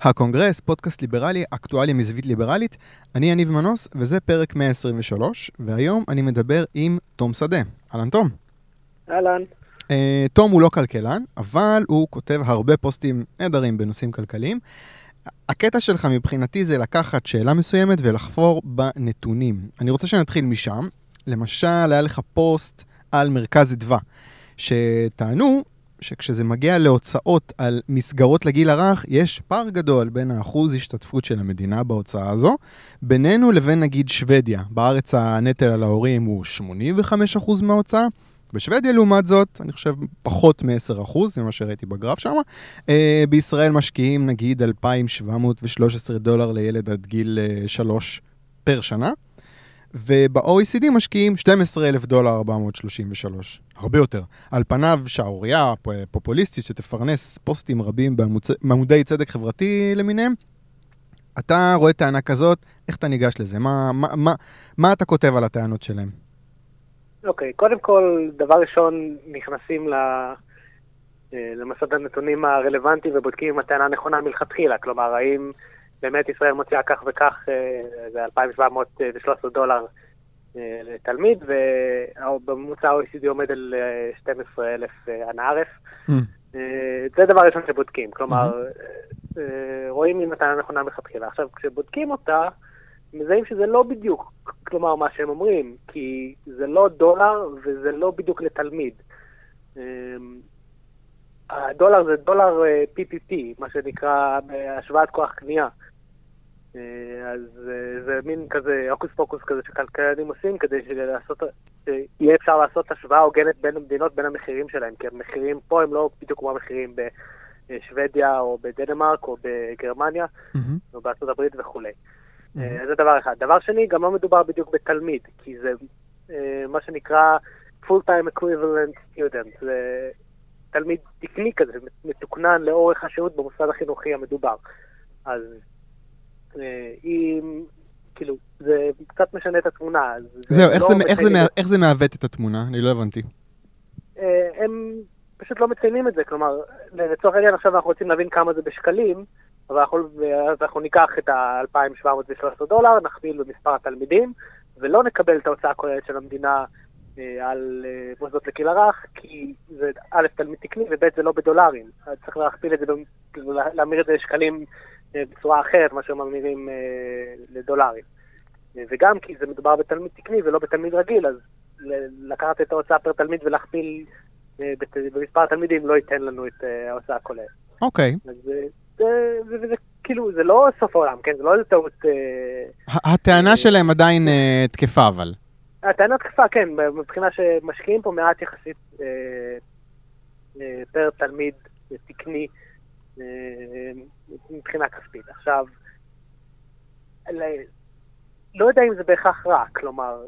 הקונגרס, פודקאסט ליברלי, אקטואליה מזווית ליברלית. אני יניב מנוס, וזה פרק 123, והיום אני מדבר עם תום שדה. אהלן תום. אהלן. אה, תום הוא לא כלכלן, אבל הוא כותב הרבה פוסטים נהדרים בנושאים כלכליים. הקטע שלך מבחינתי זה לקחת שאלה מסוימת ולחפור בנתונים. אני רוצה שנתחיל משם. למשל, היה לך פוסט על מרכז אדווה, שטענו שכשזה מגיע להוצאות על מסגרות לגיל הרך, יש פער גדול בין האחוז השתתפות של המדינה בהוצאה הזו, בינינו לבין נגיד שוודיה. בארץ הנטל על ההורים הוא 85% מההוצאה. בשוודיה, לעומת זאת, אני חושב פחות מ-10%, זה מה שראיתי בגרף שם. Uh, בישראל משקיעים נגיד 2,713 דולר לילד עד גיל uh, 3 פר שנה. וב-OECD משקיעים 12,000 דולר 433, הרבה יותר. על פניו שערורייה פופוליסטית שתפרנס פוסטים רבים בעמודי צדק חברתי למיניהם. אתה רואה טענה כזאת, איך אתה ניגש לזה? מה, מה, מה, מה אתה כותב על הטענות שלהם? אוקיי, okay, קודם כל, דבר ראשון, נכנסים ל... אה, למסד הנתונים הרלוונטיים ובודקים אם הטענה נכונה מלכתחילה. כלומר, האם באמת ישראל מוציאה כך וכך, אה, זה 2,713 דולר אה, לתלמיד, ובממוצע ה-OECD עומד על 12,000 אנא ערף. Mm. זה דבר ראשון שבודקים, כלומר, mm-hmm. רואים אם הטענה נכונה מלכתחילה. עכשיו, כשבודקים אותה, מזהים שזה לא בדיוק, כלומר, מה שהם אומרים, כי זה לא דולר וזה לא בדיוק לתלמיד. הדולר זה דולר PPP, מה שנקרא השוואת כוח קנייה. אה, אז אה, זה מין כזה הוקוס פוקוס כזה שכלכלנים עושים כדי שלעשות, שיהיה אפשר לעשות השוואה הוגנת בין המדינות, בין המחירים שלהם, כי המחירים פה הם לא בדיוק כמו המחירים בשוודיה או בדנמרק או בגרמניה mm-hmm. או בארצות הברית וכולי. Mm-hmm. זה דבר אחד. דבר שני, גם לא מדובר בדיוק בתלמיד, כי זה מה שנקרא full time equivalent student, זה תלמיד תקני כזה, מתוקנן לאורך השהות במוסד החינוכי המדובר. אז אם, כאילו, זה קצת משנה את התמונה. זהו, איך, לא זה, איך, זה, איך זה מעוות את התמונה? אני לא הבנתי. אה, הם פשוט לא מציינים את זה, כלומר, לצורך העניין עכשיו אנחנו רוצים להבין כמה זה בשקלים, אבל אנחנו, אז אנחנו ניקח את ה-2,713 דולר, נכפיל במספר התלמידים, ולא נקבל את ההוצאה הכוללת של המדינה אה, על אה, מוסדות לגיל הרך, כי זה א', תלמיד תקני, וב', זה לא בדולרים. אז צריך להכפיל את זה, להמיר את זה לשקלים אה, בצורה אחרת מאשר ממירים אה, לדולרים. אה, וגם כי זה מדובר בתלמיד תקני ולא בתלמיד רגיל, אז לקחת את ההוצאה פר תלמיד ולהכפיל במספר התלמידים לא ייתן לנו את ההוצאה הכוללת. אוקיי. אז זה כאילו, זה לא סוף העולם, כן? זה לא איזה טעות... הטענה שלהם עדיין תקפה, אבל. הטענה תקפה, כן, מבחינה שמשקיעים פה מעט יחסית פר תלמיד תקני. מבחינה כספית. עכשיו, לא יודע אם זה בהכרח רע, כלומר,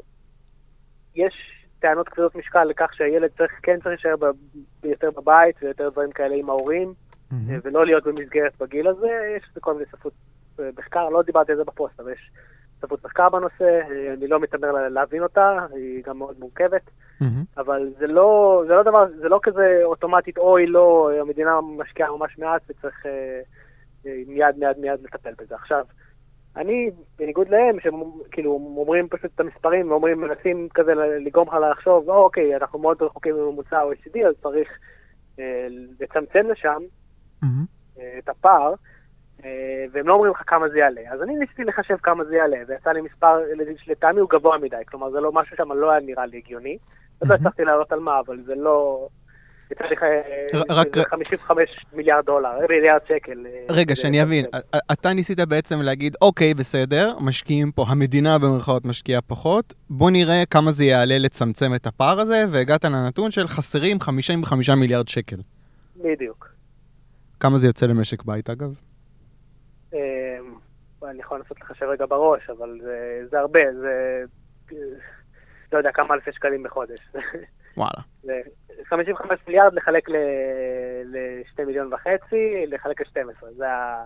יש טענות כבדות משקל לכך שהילד צריך, כן צריך להישאר יותר בבית ויותר דברים כאלה עם ההורים, mm-hmm. ולא להיות במסגרת בגיל הזה, יש כל מיני ספרות אה, מחקר, לא דיברתי על זה בפוסט, אבל יש ספרות מחקר בנושא, אה, אני לא מתאמר להבין אותה, היא גם מאוד מורכבת, mm-hmm. אבל זה לא, זה לא דבר, זה לא כזה אוטומטית, אוי, לא, המדינה משקיעה ממש מעט וצריך... אה, מיד מיד מיד לטפל בזה. עכשיו, אני, בניגוד להם, שהם כאילו אומרים פשוט את המספרים ואומרים, מנסים כזה לגרום לך לחשוב, או, אוקיי, אנחנו מאוד רחוקים מממוצע ה-OECD, אז צריך אה, לצמצם לשם mm-hmm. אה, את הפער, אה, והם לא אומרים לך כמה זה יעלה. אז אני ניסיתי לחשב כמה זה יעלה, ויצא לי מספר, לטעמי הוא גבוה מדי, כלומר זה לא משהו שם לא היה נראה לי הגיוני. Mm-hmm. לא הצלחתי לעלות על מה, אבל זה לא... יצא רק... 55 מיליארד דולר, אה, מיליארד שקל. אה, רגע, שאני אבין, אתה ניסית בעצם להגיד, אוקיי, בסדר, משקיעים פה, המדינה במרכאות משקיעה פחות, בוא נראה כמה זה יעלה לצמצם את הפער הזה, והגעת לנתון של חסרים 55 מיליארד שקל. בדיוק. כמה זה יוצא למשק בית, אגב? אמ, אני יכול לנסות לחשב רגע בראש, אבל זה הרבה, זה... לא יודע, כמה אלפי שקלים בחודש. וואלה. 55 מיליארד לחלק ל-2 מיליון וחצי, לחלק ל-12. זה ה...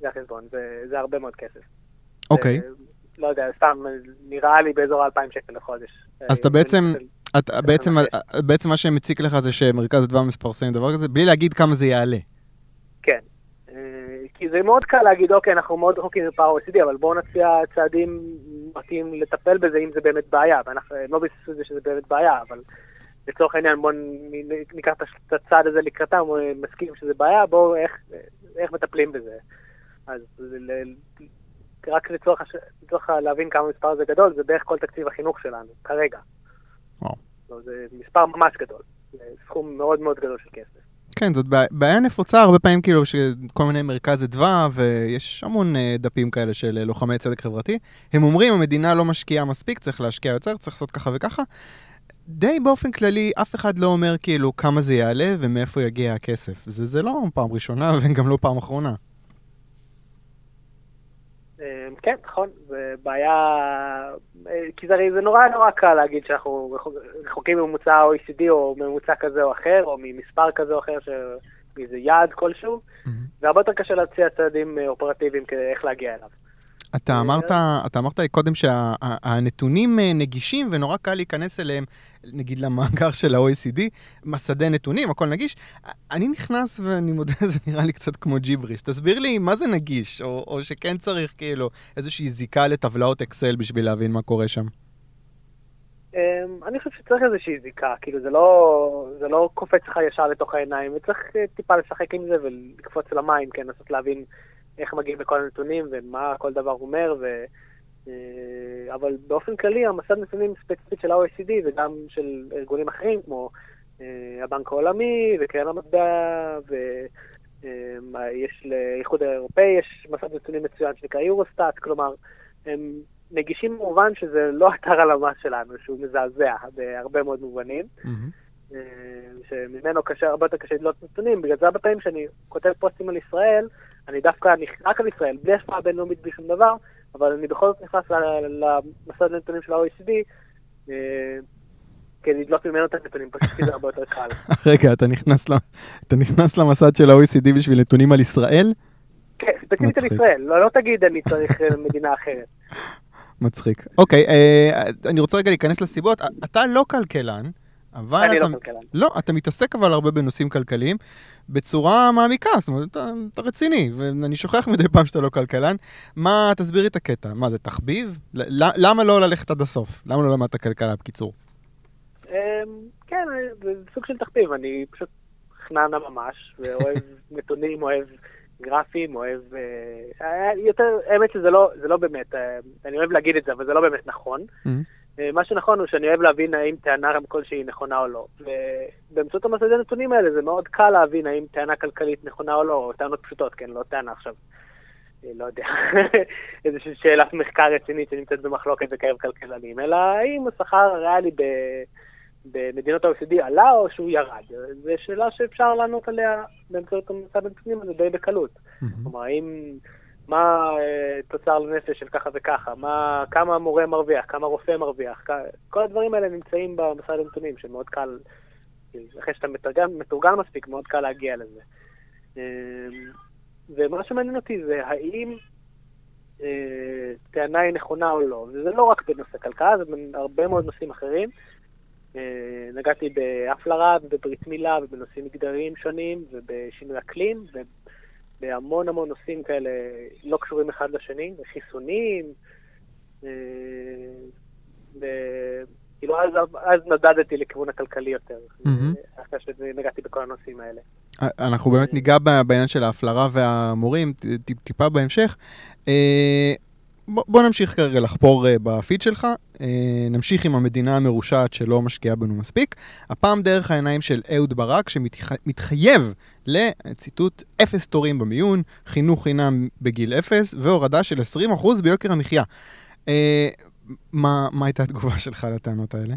זה החשבון, זה, זה הרבה מאוד כסף. אוקיי. Okay. לא יודע, סתם נראה לי באזור 2,000 שקל לחודש. אז אתה בעצם, אתה בעצם, בעצם מה שמציק לך זה שמרכז אדווה מפרסם דבר כזה, בלי להגיד כמה זה יעלה. כי זה מאוד קל להגיד, אוקיי, אנחנו מאוד רחוקים מפער ה-OECD, אבל בואו נציע צעדים מתאים לטפל בזה אם זה באמת בעיה, ואנחנו לא ביססו את זה שזה באמת בעיה, אבל לצורך העניין בואו ניקח את הצעד הזה לקראתם, מסכים שזה בעיה, בואו איך, איך מטפלים בזה. אז רק לצורך, לצורך להבין כמה המספר הזה גדול, זה בערך כל תקציב החינוך שלנו, כרגע. וואו. לא, זה מספר ממש גדול, זה סכום מאוד מאוד גדול של כסף. כן, זאת בעיה נפוצה הרבה פעמים, כאילו, שכל מיני מרכז אדווה, ויש המון אה, דפים כאלה של אה, לוחמי צדק חברתי. הם אומרים, המדינה לא משקיעה מספיק, צריך להשקיע יותר, צריך לעשות ככה וככה. די באופן כללי, אף אחד לא אומר כאילו כמה זה יעלה ומאיפה יגיע הכסף. זה, זה לא פעם ראשונה וגם לא פעם אחרונה. אמ, כן, נכון, זה בעיה, אה, כי זה, זה נורא נורא קל להגיד שאנחנו רחוקים מממוצע ה-OECD או ממוצע כזה או אחר, או ממספר כזה או אחר, מאיזה יעד כלשהו, mm-hmm. והרבה יותר קשה להציע צעדים אה, אופרטיביים כדי איך להגיע אליו. אתה אמרת, אתה אמרת קודם שהנתונים שה, נגישים ונורא קל להיכנס אליהם, נגיד למאגר של ה-OECD, מסדי נתונים, הכל נגיש. אני נכנס ואני מודה, זה נראה לי קצת כמו ג'יבריש. תסביר לי מה זה נגיש, או, או שכן צריך כאילו איזושהי זיקה לטבלאות אקסל בשביל להבין מה קורה שם. אמ, אני חושב שצריך איזושהי זיקה, כאילו זה לא, זה לא קופץ לך ישר לתוך העיניים, וצריך אה, טיפה לשחק עם זה ולקפוץ למים, כן, לנסות להבין איך מגיעים לכל הנתונים ומה כל דבר אומר, ו... אה, אבל באופן כללי המסד נתונים ספציפית של ה-OECD וגם של ארגונים אחרים כמו אה, הבנק העולמי וקרן המטבע ויש לאיחוד האירופאי, יש מסד נתונים מצוין שנקרא יורוסטאט, כלומר הם נגישים במובן שזה לא אתר הלמ"ס שלנו, שהוא מזעזע בהרבה מאוד מובנים. Mm-hmm. שממנו קשה, הרבה יותר קשה לדלות נתונים, בגלל זה הרבה פעמים כשאני כותב פוסטים על ישראל, אני דווקא רק על ישראל, בלי השפעה בינלאומית, בלי שום דבר, אבל אני בכל זאת נכנס למסד הנתונים של ה-OECD, אה, כדי לדלות ממנו את הנתונים, פשוט כי זה הרבה יותר קל. רגע, אתה נכנס. אתה נכנס למסד של ה-OECD בשביל נתונים על ישראל? כן, ספציפית על ישראל, לא, לא תגיד אני צריך אה, מדינה אחרת. מצחיק. אוקיי, אה, אני רוצה רגע להיכנס לסיבות. אתה לא כלכלן, אבל אני אתה... לא כלכלן. לא, אתה מתעסק אבל הרבה בנושאים כלכליים בצורה מעמיקה, זאת אומרת, אתה, אתה רציני, ואני שוכח מדי פעם שאתה לא כלכלן. מה, תסביר את הקטע, מה זה תחביב? למה לא ללכת עד הסוף? למה לא למדת כלכלה בקיצור? אמ, כן, זה סוג של תחביב, אני פשוט חננה ממש, ואוהב נתונים, אוהב גרפים, אוהב... אה, יותר, האמת שזה לא, לא באמת, אה, אני אוהב להגיד את זה, אבל זה לא באמת נכון. Mm-hmm. אה, מה שנכון הוא שאני אוהב להבין האם טענה כלשהי נכונה או לא. ובאמצעות המסדי הנתונים האלה זה מאוד קל להבין האם טענה כלכלית נכונה או לא, או טענות פשוטות, כן, לא טענה עכשיו, אה, לא יודע, איזושהי שאלת מחקר רצינית שנמצאת במחלוקת בקרב כלכלנים, אלא האם השכר הריאלי ב... במדינות ה-OECD עלה או שהוא ירד. זו שאלה שאפשר לענות עליה באמצעות המסד הנתונים הזה די בקלות. כלומר, האם... מה אה, תוצר לנפש של ככה וככה, מה, כמה מורה מרוויח, כמה רופא מרוויח, כל הדברים האלה נמצאים במסד הנתונים, שמאוד קל, אחרי שאתה מתורגל, מתורגל מספיק, מאוד קל להגיע לזה. אמ, ומה שמעניין אותי זה האם אה, טענה היא נכונה או לא, וזה לא רק בנושא כלכלה, זה בהרבה מאוד נושאים אחרים. אה, נגעתי בהפלרה ובברית מילה ובנושאים מגדריים שונים ובשינוי אקלים בהמון המון נושאים כאלה לא קשורים אחד לשני, חיסונים, אה, כאילו אז, אז נדדתי לכיוון הכלכלי יותר, mm-hmm. אחרי שנגעתי בכל הנושאים האלה. אה, אנחנו באמת ניגע בעניין של ההפלרה והמורים טיפה בהמשך. אה, בוא נמשיך כרגע לחפור uh, בפיד שלך, uh, נמשיך עם המדינה המרושעת שלא משקיעה בנו מספיק, הפעם דרך העיניים של אהוד ברק שמתחייב לציטוט אפס תורים במיון, חינוך חינם בגיל אפס והורדה של 20% ביוקר המחיה. Uh, מה, מה הייתה התגובה שלך לטענות האלה?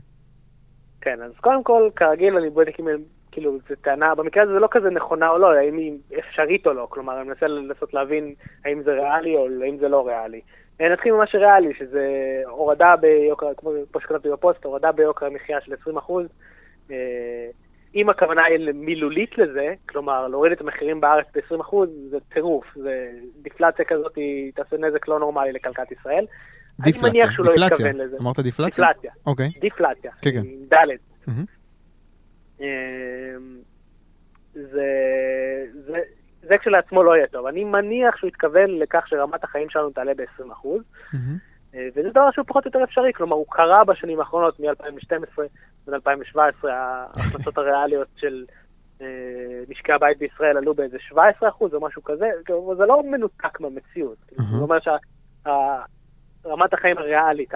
כן, אז קודם כל, כרגיל אני בודק אם כאילו, זו טענה, במקרה הזה זה לא כזה נכונה או לא, האם היא אפשרית או לא, כלומר, אני מנסה לנסות להבין האם זה ריאלי או האם זה לא ריאלי. אה, נתחיל ממה שריאלי, שזה הורדה ביוקר, כמו שכתבתי בפוסט, הורדה ביוקר המחיה של 20%. אה, אם הכוונה היא מילולית לזה, כלומר להוריד את המחירים בארץ ב-20%, זה טירוף, זה דיפלציה כזאת, היא תעשה נזק לא נורמלי לכלכלת ישראל. דיפלציה, אני מניח שהוא דיפלציה. לא התכוון לזה. אמרת דיפלציה? דיפלציה. אוקיי. דיפלציה. כן, כן. ד'. זה, זה, זה כשלעצמו לא יהיה טוב. אני מניח שהוא התכוון לכך שרמת החיים שלנו תעלה ב-20%, אה, וזה דבר שהוא פחות או יותר אפשרי, כלומר הוא קרה בשנים האחרונות, מ-2012 עד 2017, ההכנסות הריאליות של אה, משקי הבית בישראל עלו באיזה 17% או משהו כזה, כלומר זה לא מנותק מהמציאות. זאת אומרת שרמת החיים הריאלית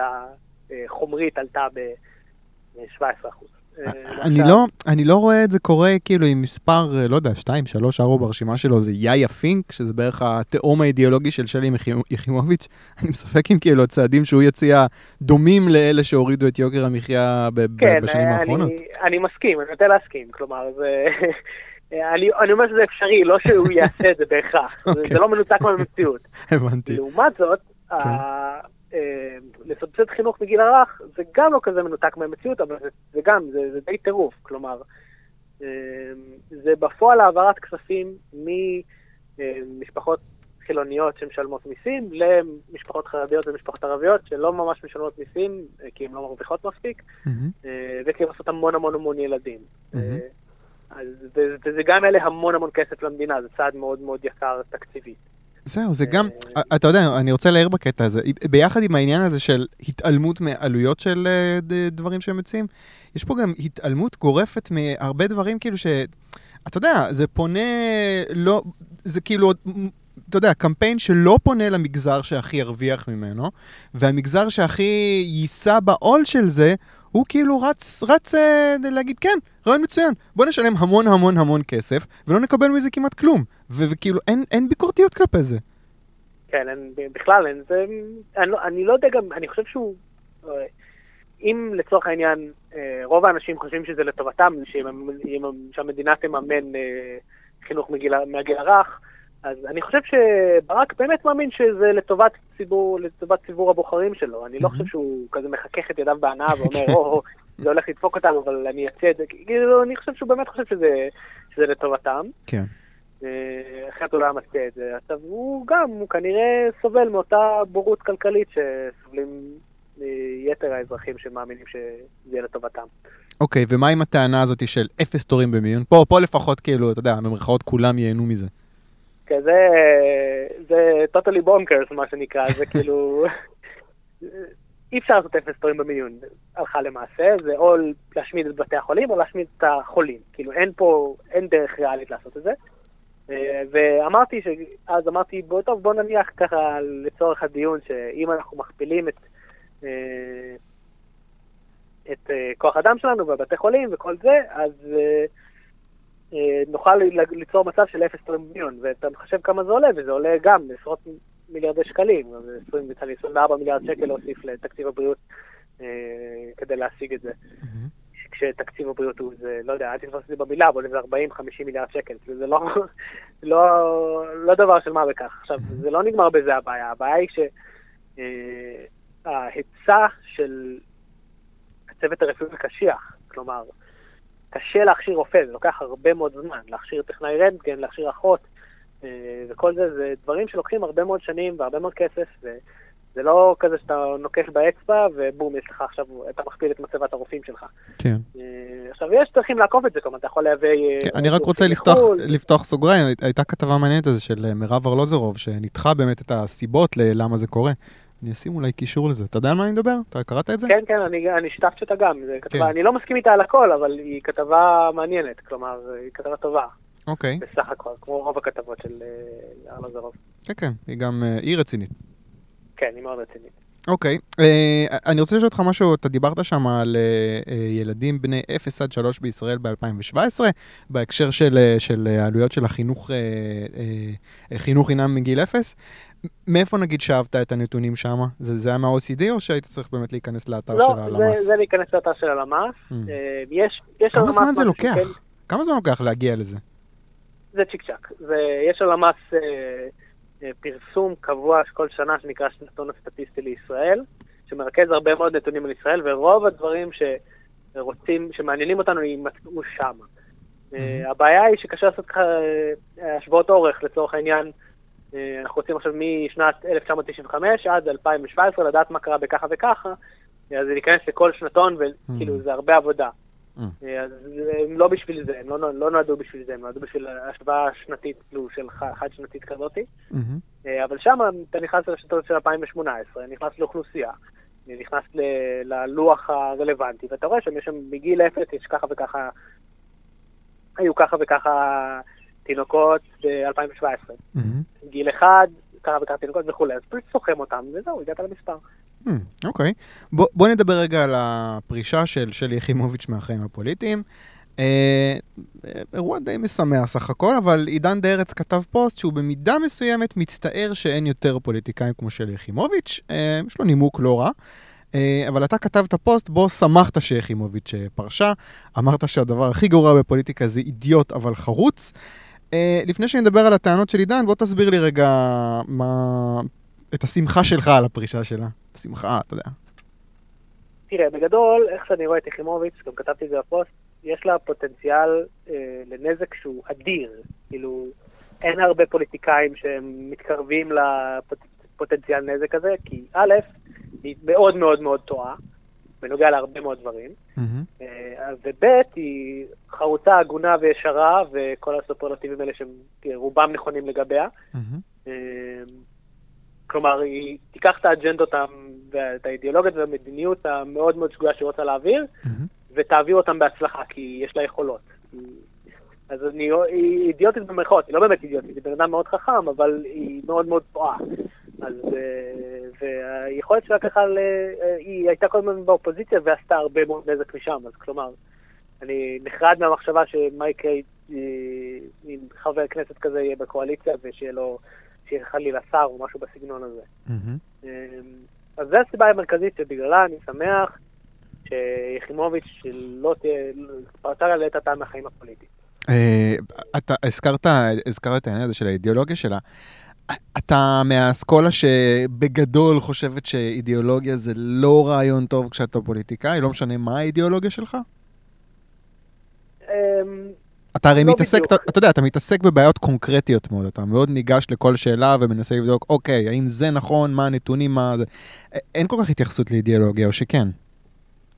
החומרית עלתה ב-17%. אה, אני לא, אני לא רואה את זה קורה כאילו עם מספר, אה, לא יודע, 2, 3, 4 ברשימה שלו, זה יאיה פינק, שזה בערך התאום האידיאולוגי של שלי יחימוביץ'. אני מספק אם כאילו הצעדים שהוא יציע דומים לאלה שהורידו את יוקר המחיה כן, בשנים אה, האחרונות. כן, אני, אני מסכים, אני נוטה להסכים, כלומר, זה... אני, אני אומר שזה אפשרי, לא שהוא יעשה את זה בהכרח, okay. זה, אוקיי. זה לא מנותק מהמציאות. הבנתי. לעומת זאת, כן. אה, לסבסד חינוך מגיל הרך זה גם לא כזה מנותק מהמציאות, אבל זה, זה גם, זה, זה די טירוף. כלומר, אה, זה בפועל העברת כספים ממשפחות חילוניות שמשלמות מיסים למשפחות חרדיות ומשפחות ערביות שלא ממש משלמות מיסים אה, כי הן לא מרוויחות מספיק, mm-hmm. וכי הן עושות המון המון המון ילדים. Mm-hmm. אז, וזה גם אלה המון המון כסף למדינה, זה צעד מאוד מאוד יקר תקציבית. זהו, זה גם, אתה יודע, אני רוצה להעיר בקטע הזה, ביחד עם העניין הזה של התעלמות מעלויות של אה, דברים שהם מציעים, יש פה גם התעלמות גורפת מהרבה דברים כאילו ש... אתה יודע, זה פונה, לא, זה כאילו, אתה יודע, קמפיין שלא פונה למגזר שהכי ירוויח ממנו, והמגזר שהכי יישא בעול של זה, הוא כאילו רץ, רץ אה, להגיד, כן, רעיון מצוין, בוא נשלם המון המון המון כסף, ולא נקבל מזה כמעט כלום. וכאילו, אין, אין ביקורתיות כלפי זה. כן, אין, בכלל אין. זה, אני, לא, אני לא יודע גם, אני חושב שהוא... אה, אם לצורך העניין, אה, רוב האנשים חושבים שזה לטובתם, שהמדינה תממן אה, חינוך מגיל, מהגיל הרך, אז אני חושב שברק באמת מאמין שזה לטובת ציבור, לטובת ציבור הבוחרים שלו. אני לא חושב שהוא כזה מחכך את ידיו בהנאה ואומר, או, זה הולך לדפוק אותנו, אבל אני אציע את זה. כאילו, אני חושב שהוא באמת חושב שזה, שזה לטובתם. כן. אחרת הוא לא היה מציע את זה. עכשיו, הוא גם, הוא כנראה סובל מאותה בורות כלכלית שסובלים יתר האזרחים שמאמינים שזה יהיה לטובתם. אוקיי, ומה עם הטענה הזאת של אפס תורים במיון? פה, פה לפחות, כאילו, אתה יודע, במרכאות כולם ייהנו מזה. כן, זה, זה totally bonkers, מה שנקרא, זה כאילו... אי אפשר לעשות אפס תורים במיון, הלכה למעשה, זה או להשמיד את בתי החולים או להשמיד את החולים. כאילו, אין פה, אין דרך ריאלית לעשות את זה. אה, ואמרתי, אז אמרתי, בוא, טוב, בוא נניח ככה לצורך הדיון, שאם אנחנו מכפילים את, אה, את אה, כוח האדם שלנו בבתי חולים וכל זה, אז נוכל ליצור מצב של אפס טריליון, ואתה מחשב כמה זה עולה, וזה עולה גם עשרות מיליארדי שקלים, 20, 24 מיליארד שקל להוסיף לתקציב הבריאות כדי להשיג את זה. כשתקציב הבריאות הוא, זה, לא יודע, אל תתפוס את זה במילה, אבל זה 40-50 מיליארד שקל. זה לא, לא, לא דבר של מה בכך. עכשיו, זה לא נגמר בזה הבעיה. הבעיה היא שההיצע אה, של הצוות הרפואי קשיח. כלומר, קשה להכשיר רופא, זה לוקח הרבה מאוד זמן. להכשיר טכנאי רנטגן, להכשיר אחות, אה, וכל זה, זה דברים שלוקחים הרבה מאוד שנים והרבה מאוד כסף. ו... זה לא כזה שאתה נוקש באצבע ובום, יש לך עכשיו, אתה מכפיל את מצבת הרופאים שלך. כן. אה, עכשיו, יש דרכים לעקוף את זה, כלומר, אתה יכול להביא... אה, כן, אני רק רוצה לפתוח, לפתוח סוגריים, הייתה כתבה מעניינת הזו של מירב ארלוזרוב, שניתחה באמת את הסיבות ללמה זה קורה. אני אשים אולי קישור לזה. אתה יודע על מה אני מדבר? אתה קראת את זה? כן, כן, אני, אני שיתפתי אותה גם. זה כתבה, כן. אני לא מסכים איתה על הכל, אבל היא כתבה מעניינת, כלומר, היא כתבה טובה. אוקיי. בסך הכל, כמו רוב הכתבות של ארלוזרוב. כן, כן, היא גם, היא רצינית. כן, היא מאוד רצינית. אוקיי, okay. uh, אני רוצה לשאול אותך משהו, אתה דיברת שם על uh, ילדים בני 0 עד 3 בישראל ב-2017, בהקשר של, של עלויות של החינוך, uh, uh, חינוך חינם מגיל 0. מאיפה נגיד שאבת את הנתונים שם? זה, זה היה מה-OCD או שהיית צריך באמת להיכנס לאתר לא, של הלמ"ס? לא, זה, זה להיכנס לאתר של הלמ"ס. Mm. Uh, יש, יש כמה זמן זה לוקח? שכן... כמה זמן לוקח להגיע לזה? זה צ'יק צ'אק. יש ללמ"ס... Uh, אה, פרסום קבוע כל שנה שנקרא שנתון הסטטיסטי לישראל, שמרכז הרבה מאוד נתונים על ישראל, ורוב הדברים שרוצים, שמעניינים אותנו יימצאו שם. Mm-hmm. הבעיה היא שקשה לעשות אה, השוואות אורך לצורך העניין. אנחנו רוצים עכשיו משנת 1995 עד 2017 לדעת מה קרה בככה וככה, אז להיכנס לכל שנתון, וכאילו mm-hmm. זה הרבה עבודה. אה, אז הם לא בשביל זה, הם לא, לא נועדו בשביל זה, הם נועדו בשביל השוואה שנתית, כאילו, של חד-שנתית כזאתי. אה, אבל שם אתה נכנס לרשתות של 2018, נכנס לאוכלוסייה, נכנס ללוח הרלוונטי, ואתה רואה שם, יש שם מגיל אפס, יש ככה וככה, היו ככה וככה תינוקות ב-2017. גיל אחד, ככה וככה תינוקות וכולי, אז פשוט סוכם אותם, וזהו, הגעת למספר. אוקיי. בוא נדבר רגע על הפרישה של שלי יחימוביץ' מהחיים הפוליטיים. אה, אירוע די משמח סך הכל, אבל עידן ארץ כתב פוסט שהוא במידה מסוימת מצטער שאין יותר פוליטיקאים כמו שלי יחימוביץ', אה, יש לו נימוק לא רע. אה, אבל אתה כתבת פוסט בו שמחת שיחימוביץ' פרשה, אמרת שהדבר הכי גרוע בפוליטיקה זה אידיוט אבל חרוץ. לפני שנדבר על הטענות של עידן, בוא תסביר לי רגע מה... את השמחה שלך על הפרישה שלה. שמחה, אתה יודע. תראה, בגדול, איך שאני רואה את יחימוביץ', גם כתבתי את זה בפוסט, יש לה פוטנציאל אה, לנזק שהוא אדיר. כאילו, אין הרבה פוליטיקאים שהם מתקרבים לפוטנציאל נזק הזה, כי א', היא מאוד מאוד מאוד טועה, בנוגע להרבה מאוד דברים, mm-hmm. אה, וב', היא חרוצה, הגונה וישרה, וכל הסופרלטיבים האלה שרובם נכונים לגביה. Mm-hmm. כלומר, היא תיקח את האג'נדות ואת האידיאולוגיות והמדיניות המאוד מאוד שגויה שהיא רוצה להעביר, mm-hmm. ותעביר אותם בהצלחה, כי יש לה יכולות. אז אני, היא אידיוטית במרכאות, היא לא באמת אידיוטית, היא בן אדם מאוד חכם, אבל היא מאוד מאוד טועה. אז, אה, והיכולת שלה ככה, אה, היא הייתה כל הזמן באופוזיציה ועשתה הרבה מאוד נזק משם, אז כלומר, אני נחרד מהמחשבה שמה יקרה אם חבר כנסת כזה יהיה בקואליציה ושיהיה לו, שיהיה חלילה שר או משהו בסגנון הזה. Mm-hmm. אז זו הסיבה המרכזית שבגללה אני שמח שיחימוביץ' לא תהיה, פרצה לה לעת עתה מהחיים הפוליטיים. אה, אתה הזכרת, הזכרת את העניין הזה של האידיאולוגיה שלה. אתה מהאסכולה שבגדול חושבת שאידיאולוגיה זה לא רעיון טוב כשאתה פוליטיקאי, לא משנה מה האידיאולוגיה שלך? אתה הרי לא מתעסק, אתה, אתה יודע, אתה מתעסק בבעיות קונקרטיות מאוד, אתה מאוד ניגש לכל שאלה ומנסה לבדוק, אוקיי, האם זה נכון, מה הנתונים, מה זה... אין כל כך התייחסות לאידיאולוגיה, או שכן?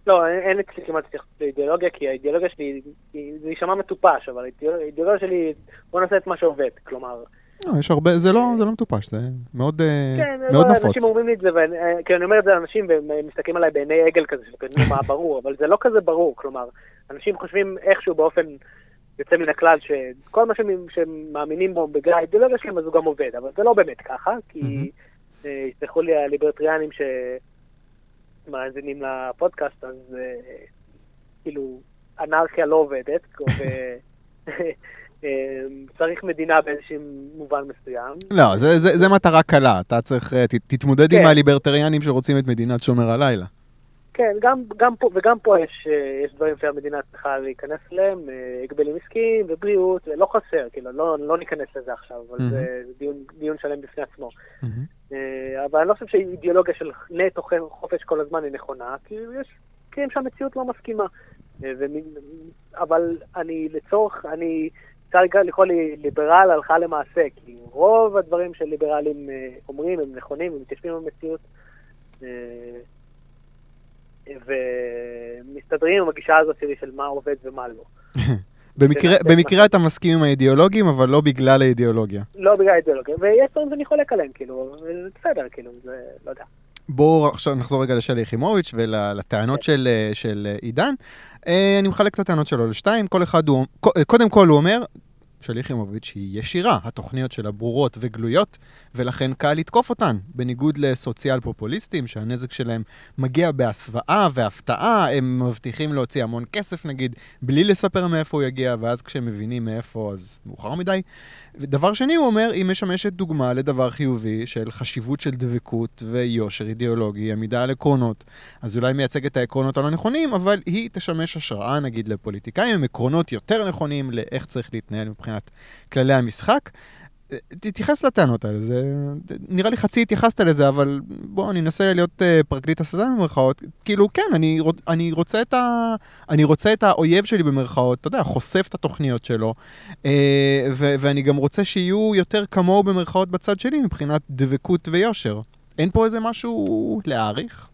לא, אין אצלי כמעט התייחסות לאידיאולוגיה, כי האידיאולוגיה שלי, זה יישמע מטופש, אבל האידיאולוגיה שלי, בוא נעשה את מה שעובד, כלומר... לא, יש הרבה, זה לא, זה לא מטופש, זה מאוד, אה, כן, מאוד לא, נפוץ. אנשים אומרים לי את זה, ואני אה, כן, אומר את זה לאנשים, והם מסתכלים עליי בעיני עגל כזה, שכאילו מה ברור, אבל זה לא כזה ברור, כלומר, אנשים חושבים איכשהו באופן יוצא מן הכלל, שכל מה שהם מאמינים בו בגלל האידיאולוגיה שלהם, אז הוא גם עובד, אבל זה לא באמת ככה, כי אה, יסלחו לי הליברטריאנים ש... מאזינים לפודקאסט, אז אה, כאילו, אנרכיה לא עובדת, וצריך מדינה באיזשהו מובן מסוים. לא, זה, זה, זה מטרה קלה, אתה צריך, אה, ת, תתמודד כן. עם הליברטריאנים שרוצים את מדינת שומר הלילה. כן, גם, גם פה, וגם פה יש, אה, יש דברים שהמדינה צריכה להיכנס אליהם, הגבלים עסקיים ובריאות, לא חסר, כאילו, לא, לא ניכנס לזה עכשיו, אבל mm-hmm. זה דיון, דיון שלם בפני עצמו. Mm-hmm. אה, אבל אני לא חושב שאידיאולוגיה של נטו חופש כל הזמן היא נכונה, כי יש מקרים שהמציאות לא מסכימה. אה, אבל אני לצורך, אני אפשר לקרוא לי ליברל הלכה למעשה, כי רוב הדברים שליברלים אה, אומרים הם נכונים, הם מתיישבים במציאות, ומסתדרים עם הגישה הזאת שלי של מה עובד ומה לא. במקרה, במקרה אתה מסכים עם האידיאולוגים, אבל לא בגלל האידיאולוגיה. לא בגלל האידיאולוגיה, ויש דברים שאני חולק עליהם, כאילו, זה בסדר, כאילו, זה, לא יודע. בואו עכשיו נחזור רגע לשלי יחימוביץ' ולטענות. של, של עידן. אה, אני מחלק את הטענות שלו לשתיים, כל אחד הוא, קודם כל הוא אומר, של יחימוביץ' היא ישירה. התוכניות שלה ברורות וגלויות, ולכן קל לתקוף אותן, בניגוד לסוציאל פופוליסטים, שהנזק שלהם מגיע בהסוואה והפתעה, הם מבטיחים להוציא המון כסף נגיד, בלי לספר מאיפה הוא יגיע, ואז כשהם מבינים מאיפה אז מאוחר מדי. ודבר שני, הוא אומר, היא משמשת דוגמה לדבר חיובי של חשיבות של דבקות ויושר אידיאולוגי, עמידה על עקרונות. אז אולי מייצג את העקרונות הלא נכונים, אבל היא תשמש השראה נגיד לפוליטיקאים עם עקרונות יותר נכונים לאיך צריך להתנהל מבחינת כללי המשחק. תתייחס לטענות האלה, זה... נראה לי חצי התייחסת לזה, אבל בוא, אני אנסה להיות uh, פרקליט השטן במרכאות. כאילו, כן, אני, רוצ, אני, רוצה את ה... אני רוצה את האויב שלי במרכאות, אתה יודע, חושף את התוכניות שלו, uh, ו- ואני גם רוצה שיהיו יותר כמוהו במרכאות בצד שלי מבחינת דבקות ויושר. אין פה איזה משהו להעריך?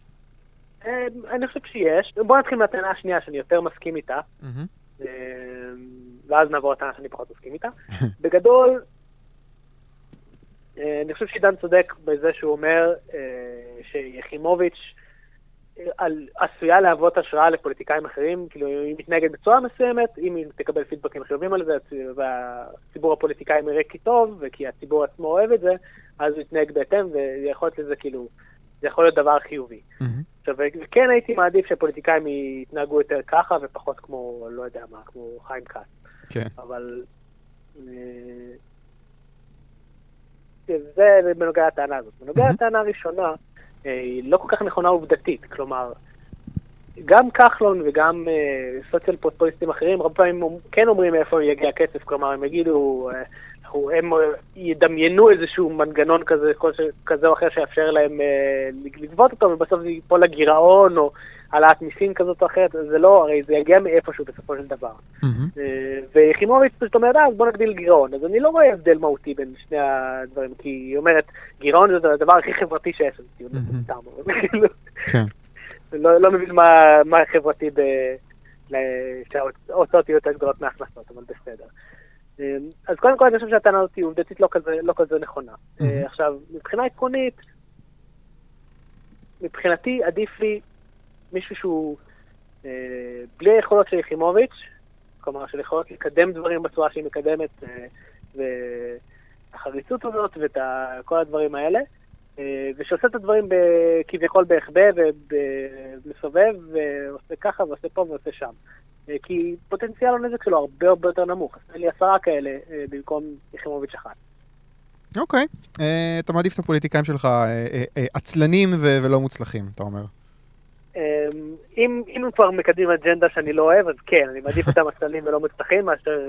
אה, אני חושב שיש. בוא נתחיל מהטענה השנייה שאני יותר מסכים איתה, ואז נעבור לטענה שאני פחות מסכים איתה. בגדול, אני חושב שעידן צודק בזה שהוא אומר שיחימוביץ' על, עשויה להוות השראה לפוליטיקאים אחרים, כאילו היא מתנהגת בצורה מסוימת, אם היא תקבל פידבקים חיובים על זה, והציבור הפוליטיקאים יראה כי טוב, וכי הציבור עצמו אוהב את זה, אז הוא יתנהג בהתאם, ויכול להיות לזה כאילו, זה יכול להיות דבר חיובי. Mm-hmm. עכשיו, וכן הייתי מעדיף שפוליטיקאים יתנהגו יותר ככה, ופחות כמו, לא יודע מה, כמו חיים כץ. כן. אבל... זה בנוגע לטענה הזאת. בנוגע לטענה הראשונה, אה, היא לא כל כך נכונה עובדתית. כלומר, גם כחלון וגם אה, סוציאל פופוליסטים אחרים, הרבה פעמים כן אומרים מאיפה יגיע הכסף, כלומר, הם יגידו, אה, הם ידמיינו איזשהו מנגנון כזה, כזה או אחר שיאפשר להם לגבות אותו, ובסוף זה ייפול לגירעון, או העלאת מיסים כזאת או אחרת, זה לא, הרי זה יגיע מאיפשהו בסופו של דבר. Mm-hmm. ויחימוביץ פשוט אומרת, אה, אז בוא נגדיל גירעון. אז אני לא רואה הבדל מהותי בין שני הדברים, כי היא אומרת, גירעון זה הדבר הכי חברתי שיש, אז כאילו, סתם, כאילו, כן. לא, לא מבין מה חברתי ב... שההוצאות יהיו יותר גדולות מההכנסות, אבל בסדר. אז קודם כל אני חושב שהטענה הזאת היא עובדתית לא כזה, לא כזה נכונה. Mm-hmm. עכשיו, מבחינה עקרונית, מבחינתי עדיף לי מישהו שהוא אה, בלי היכולות של יחימוביץ', כלומר של יכולות לקדם דברים בצורה שהיא מקדמת, אה, והחריצות הזאת ואת כל הדברים האלה, אה, ושעושה את הדברים כביכול בהחבא ומסובב, ועושה ככה ועושה פה ועושה שם. כי פוטנציאל הנזק שלו הרבה הרבה יותר נמוך. אז תן לי עשרה כאלה במקום יחימוביץ' אחת. אוקיי. אתה מעדיף את הפוליטיקאים שלך עצלנים ולא מוצלחים, אתה אומר. אמ, אם, אם כבר מקדמים אג'נדה שאני לא אוהב, אז כן, אני מעדיף אותם עצלנים ולא מוצלחים מאשר,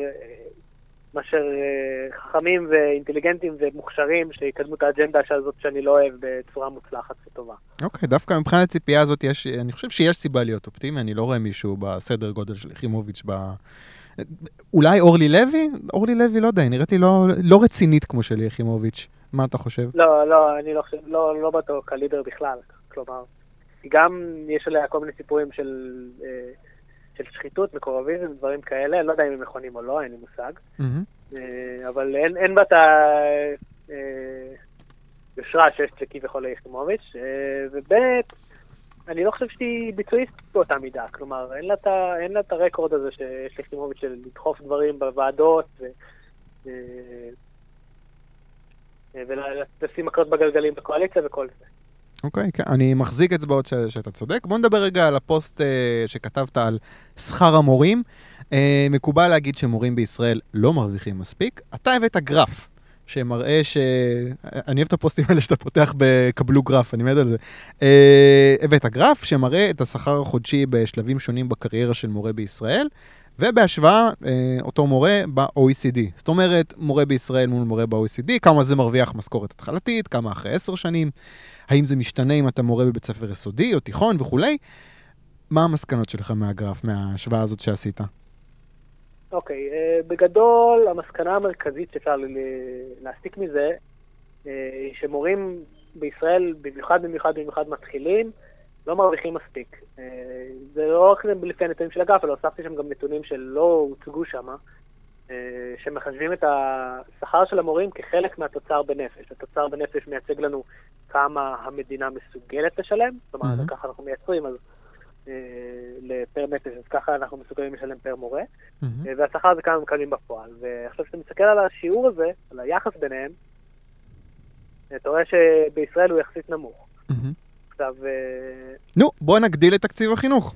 מאשר אה, חכמים ואינטליגנטים ומוכשרים שיקדמו את האג'נדה הזאת שאני לא אוהב בצורה מוצלחת וטובה. אוקיי, okay, דווקא מבחינת הציפייה הזאת, יש, אני חושב שיש סיבה להיות אופטימי, אני לא רואה מישהו בסדר גודל של יחימוביץ' ב... אולי אורלי לוי? אורלי לוי, לא יודע, היא נראית לי לא, לא רצינית כמו שלי יחימוביץ'. מה אתה חושב? לא, לא, אני לא חושב, לא, לא באותו קליבר בכלל. כלומר, גם יש עליה כל מיני סיפורים של, אה, של שחיתות, מקורביזם, דברים כאלה, אני לא יודע אם הם נכונים או לא, אין לי מושג. Mm-hmm. אבל אין, אין בה את היושרה אה, שיש לכביכול ליחימוביץ', וב' אני לא חושב שהיא ביצועיסט באותה מידה, כלומר, אין לה, את, אין לה את הרקורד הזה שיש ליחימוביץ' של לדחוף דברים בוועדות, ו... ולשים מקלות בגלגלים בקואליציה וכל זה. אוקיי, כן, אני מחזיק אצבעות ש, שאתה צודק. בוא נדבר רגע על הפוסט uh, שכתבת על שכר המורים. Uh, מקובל להגיד שמורים בישראל לא מרוויחים מספיק. אתה הבאת גרף שמראה ש... אני אוהב את הפוסטים האלה שאתה פותח בקבלו גרף, אני מת על זה. Uh, הבאת גרף שמראה את השכר החודשי בשלבים שונים בקריירה של מורה בישראל. ובהשוואה, אותו מורה ב-OECD. זאת אומרת, מורה בישראל מול מורה ב-OECD, כמה זה מרוויח משכורת התחלתית, כמה אחרי עשר שנים. האם זה משתנה אם אתה מורה בבית ספר יסודי או תיכון וכולי? מה המסקנות שלך מהגרף, מההשוואה הזאת שעשית? אוקיי, okay, uh, בגדול, המסקנה המרכזית שאפשר להסיק מזה, uh, היא שמורים בישראל, במיוחד במיוחד במיוחד מתחילים, לא מרוויחים מספיק. Uh, זה לא רק לפי הנתונים של הגרף, אלא הוספתי שם גם נתונים שלא הוצגו שם. אה, שמחשבים את השכר של המורים כחלק מהתוצר בנפש. התוצר בנפש מייצג לנו כמה המדינה מסוגלת לשלם, אומרת, mm-hmm. ככה אנחנו מייצרים, אז אה, לפר נפש, אז ככה אנחנו מסוגלים לשלם פר מורה, mm-hmm. והשכר זה כמה מקבלים בפועל. ועכשיו כשאתה מסתכל על השיעור הזה, על היחס ביניהם, אתה רואה שבישראל הוא יחסית נמוך. Mm-hmm. עכשיו... נו, בוא נגדיל את תקציב החינוך.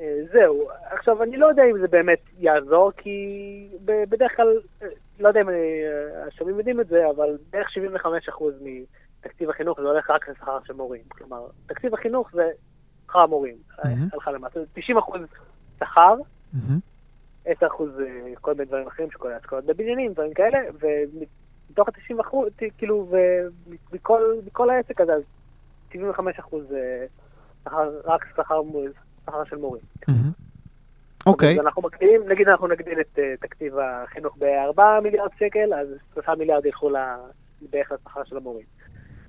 אה, זהו, עכשיו אני לא יודע אם זה באמת יעזור, כי בדרך כלל, אה, לא יודע אם אה, השומעים יודעים את זה, אבל בערך 75% מתקציב החינוך זה הולך רק לשכר של מורים. כלומר, תקציב החינוך זה שכר המורים, הלכה למעשה. 90% שכר, 10% כל מיני דברים אחרים שכולל השקעות בבניינים, דברים כאלה, ומתוך ה-90%, כאילו, ומכל העסק הזה, 75% זה רק שכר שכר של מורים. אוקיי. אז אנחנו מגדילים, נגיד אנחנו נגדיל את uh, תקציב החינוך ב-4 מיליארד שקל, אז 3 מיליארד ילכו בערך לשכר של המורים.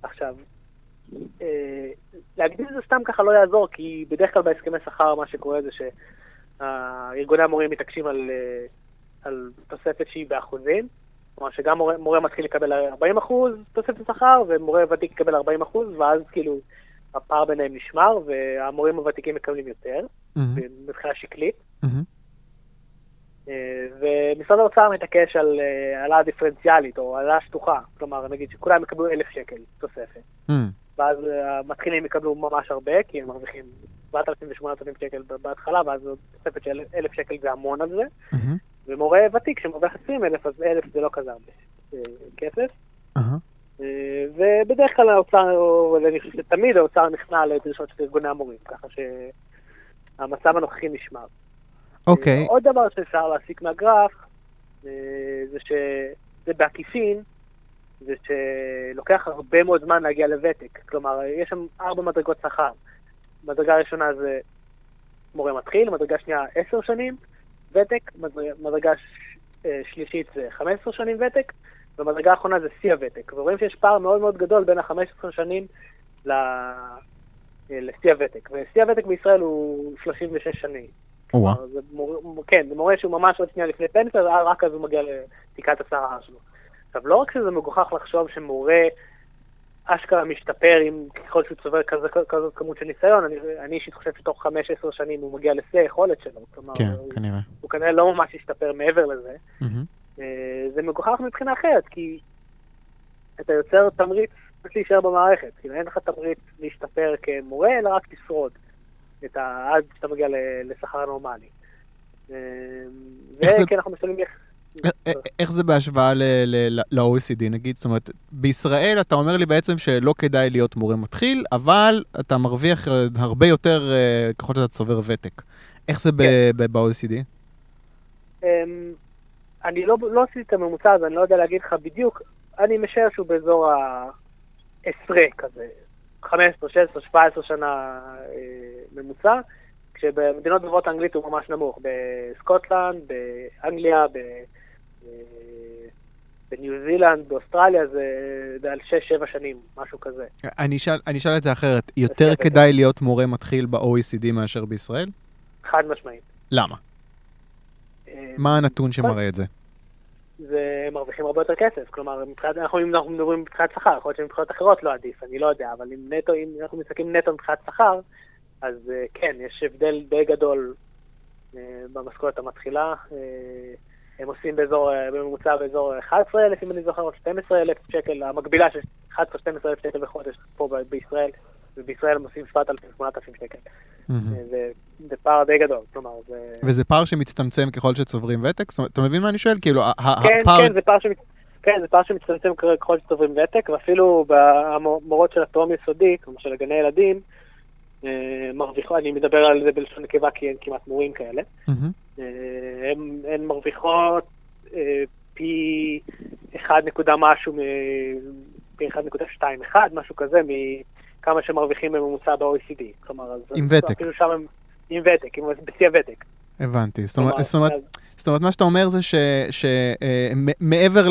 עכשיו, אה, להגדיל את זה סתם ככה לא יעזור, כי בדרך כלל בהסכמי שכר מה שקורה זה שארגוני המורים מתעקשים על, אה, על תוספת שהיא באחוזים. כלומר שגם מורה, מורה מתחיל לקבל 40 אחוז תוספת שכר, ומורה ותיק יקבל 40 אחוז, ואז כאילו הפער ביניהם נשמר, והמורים הוותיקים מקבלים יותר, מהמם, מבחינה שקלית. אה, ומשרד האוצר מתעקש על אה, העלאה דיפרנציאלית, או העלאה שטוחה. כלומר, נגיד שכולם יקבלו אלף שקל תוספת. מהמם. ואז אה, המתחילים יקבלו ממש הרבה, כי הם מרוויחים 7,000 ו-8,000 שקל בהתחלה, ואז תוספת של 1,000 שקל זה המון על זה. מהמם. ומורה ותיק שמרוויח 20,000, אז 1,000 זה לא כזה הרבה אה, כסף. אה, ובדרך כלל האוצר, או אני חושב שתמיד האוצר נכנע לדרישות של ארגוני המורים, ככה שהמצב הנוכחי נשמר. אוקיי. אה, עוד דבר שאפשר להסיק מהגרף, זה שזה בעקיפין, זה שלוקח הרבה מאוד זמן להגיע לוותק. כלומר, יש שם ארבע מדרגות שכר. מדרגה ראשונה זה מורה מתחיל, מדרגה שנייה עשר שנים ותק, מדרגה, אה, שלישית זה 15 שנים ותק, ומדרגה האחרונה זה שיא הוותק. ורואים שיש פער מאוד מאוד גדול בין ה-15 שנים ל... אה, לשיא הוותק. ושיא הוותק בישראל הוא 36 שנים. או-אה. זה מור... כן, זה מורה שהוא ממש עוד שנייה לפני פנסיה, רק אז הוא מגיע לתקרת השכר שלו. עכשיו, לא רק שזה מגוחך לחשוב שמורה אשכרה משתפר עם ככל שהוא צובר כזאת כמות של ניסיון, אני, אני אישית חושב שתוך 5-10 שנים הוא מגיע לשיא היכולת שלו. כלומר, כן, הוא, כנראה. הוא כנראה לא ממש השתפר מעבר לזה. אה, זה מגוחך מבחינה אחרת, כי אתה יוצר תמריץ רק להישאר במערכת. כאילו אין לך תמריץ להשתפר כמורה, אלא רק לשרוד. את ה... עד שאתה מגיע לשכר נורמלי. אה, איך זה- וכן, אנחנו משלמים... איך- א- א- איך זה בהשוואה ל-OECD נגיד? זאת אומרת, בישראל אתה אומר לי בעצם שלא כדאי להיות מורה מתחיל, אבל אתה מרוויח אה, הרבה יותר אה, ככל שאתה צובר ותק. איך זה כן. ב-OECD? אמ, אני לא, לא עשיתי את הממוצע הזה, אני לא יודע להגיד לך בדיוק. אני משער שהוא באזור ה-10 כזה, 15, 16, 17 שנה אה, ממוצע, כשבמדינות דוברות האנגלית הוא ממש נמוך. בסקוטלנד, באנגליה. אה, בניו זילנד, באוסטרליה זה, זה על 6-7 שנים, משהו כזה. אני אשאל אני אשאל את זה אחרת, יותר. כדאי להיות מורה מתחיל ב-OECD מאשר בישראל? חד משמעית. למה? אה, מה הנתון שמראה את זה? זה מרוויחים הרבה יותר כסף. כלומר, מבחינת, אנחנו, אם אנחנו מדברים מבחינת שכר, יכול להיות שמבחינות אחרות לא עדיף, אני לא יודע, אבל אם נטו, אם אנחנו מסתכלים נטו מבחינת שכר, אז אה, כן, יש הבדל די גדול אה, במשכורת המתחילה. הם עושים באזור, אה, בממוצע באזור 11,000, אם אני זוכר, או 12,000 שקל, המקבילה של 11-12,000 שקל בחודש פה בישראל, ובישראל הם עושים 7,000-8,000 שקל. אה, זה, זה פער די גדול, כלומר, זה... וזה פער שמצטמצם ככל שצוברים ותק? זאת אומרת, אתה מבין מה אני שואל? כאילו, כן, הפער... כן, זה פער שמצ... כן, זה פער שמצטמצם ככל שצוברים ותק, ואפילו במורות של הטרום יסודי, כלומר של הגני ילדים, אה, מרוויחו, אני מדבר על זה בלשון נקבה כי אין כמעט מורים כאלה, מהמם. אה, הן- הן מרוויחות אה, פי 1 נקודה משהו, פי 1.21, משהו כזה, מכמה שמרוויחים בממוצע ב-OECD. כלומר, אז עם ותק. אפילו שם הם עם ותק, עם, בשיא הוותק. הבנתי. זאת אומרת, זאת אומרת, אז- זאת אומרת, מה שאתה אומר זה שמעבר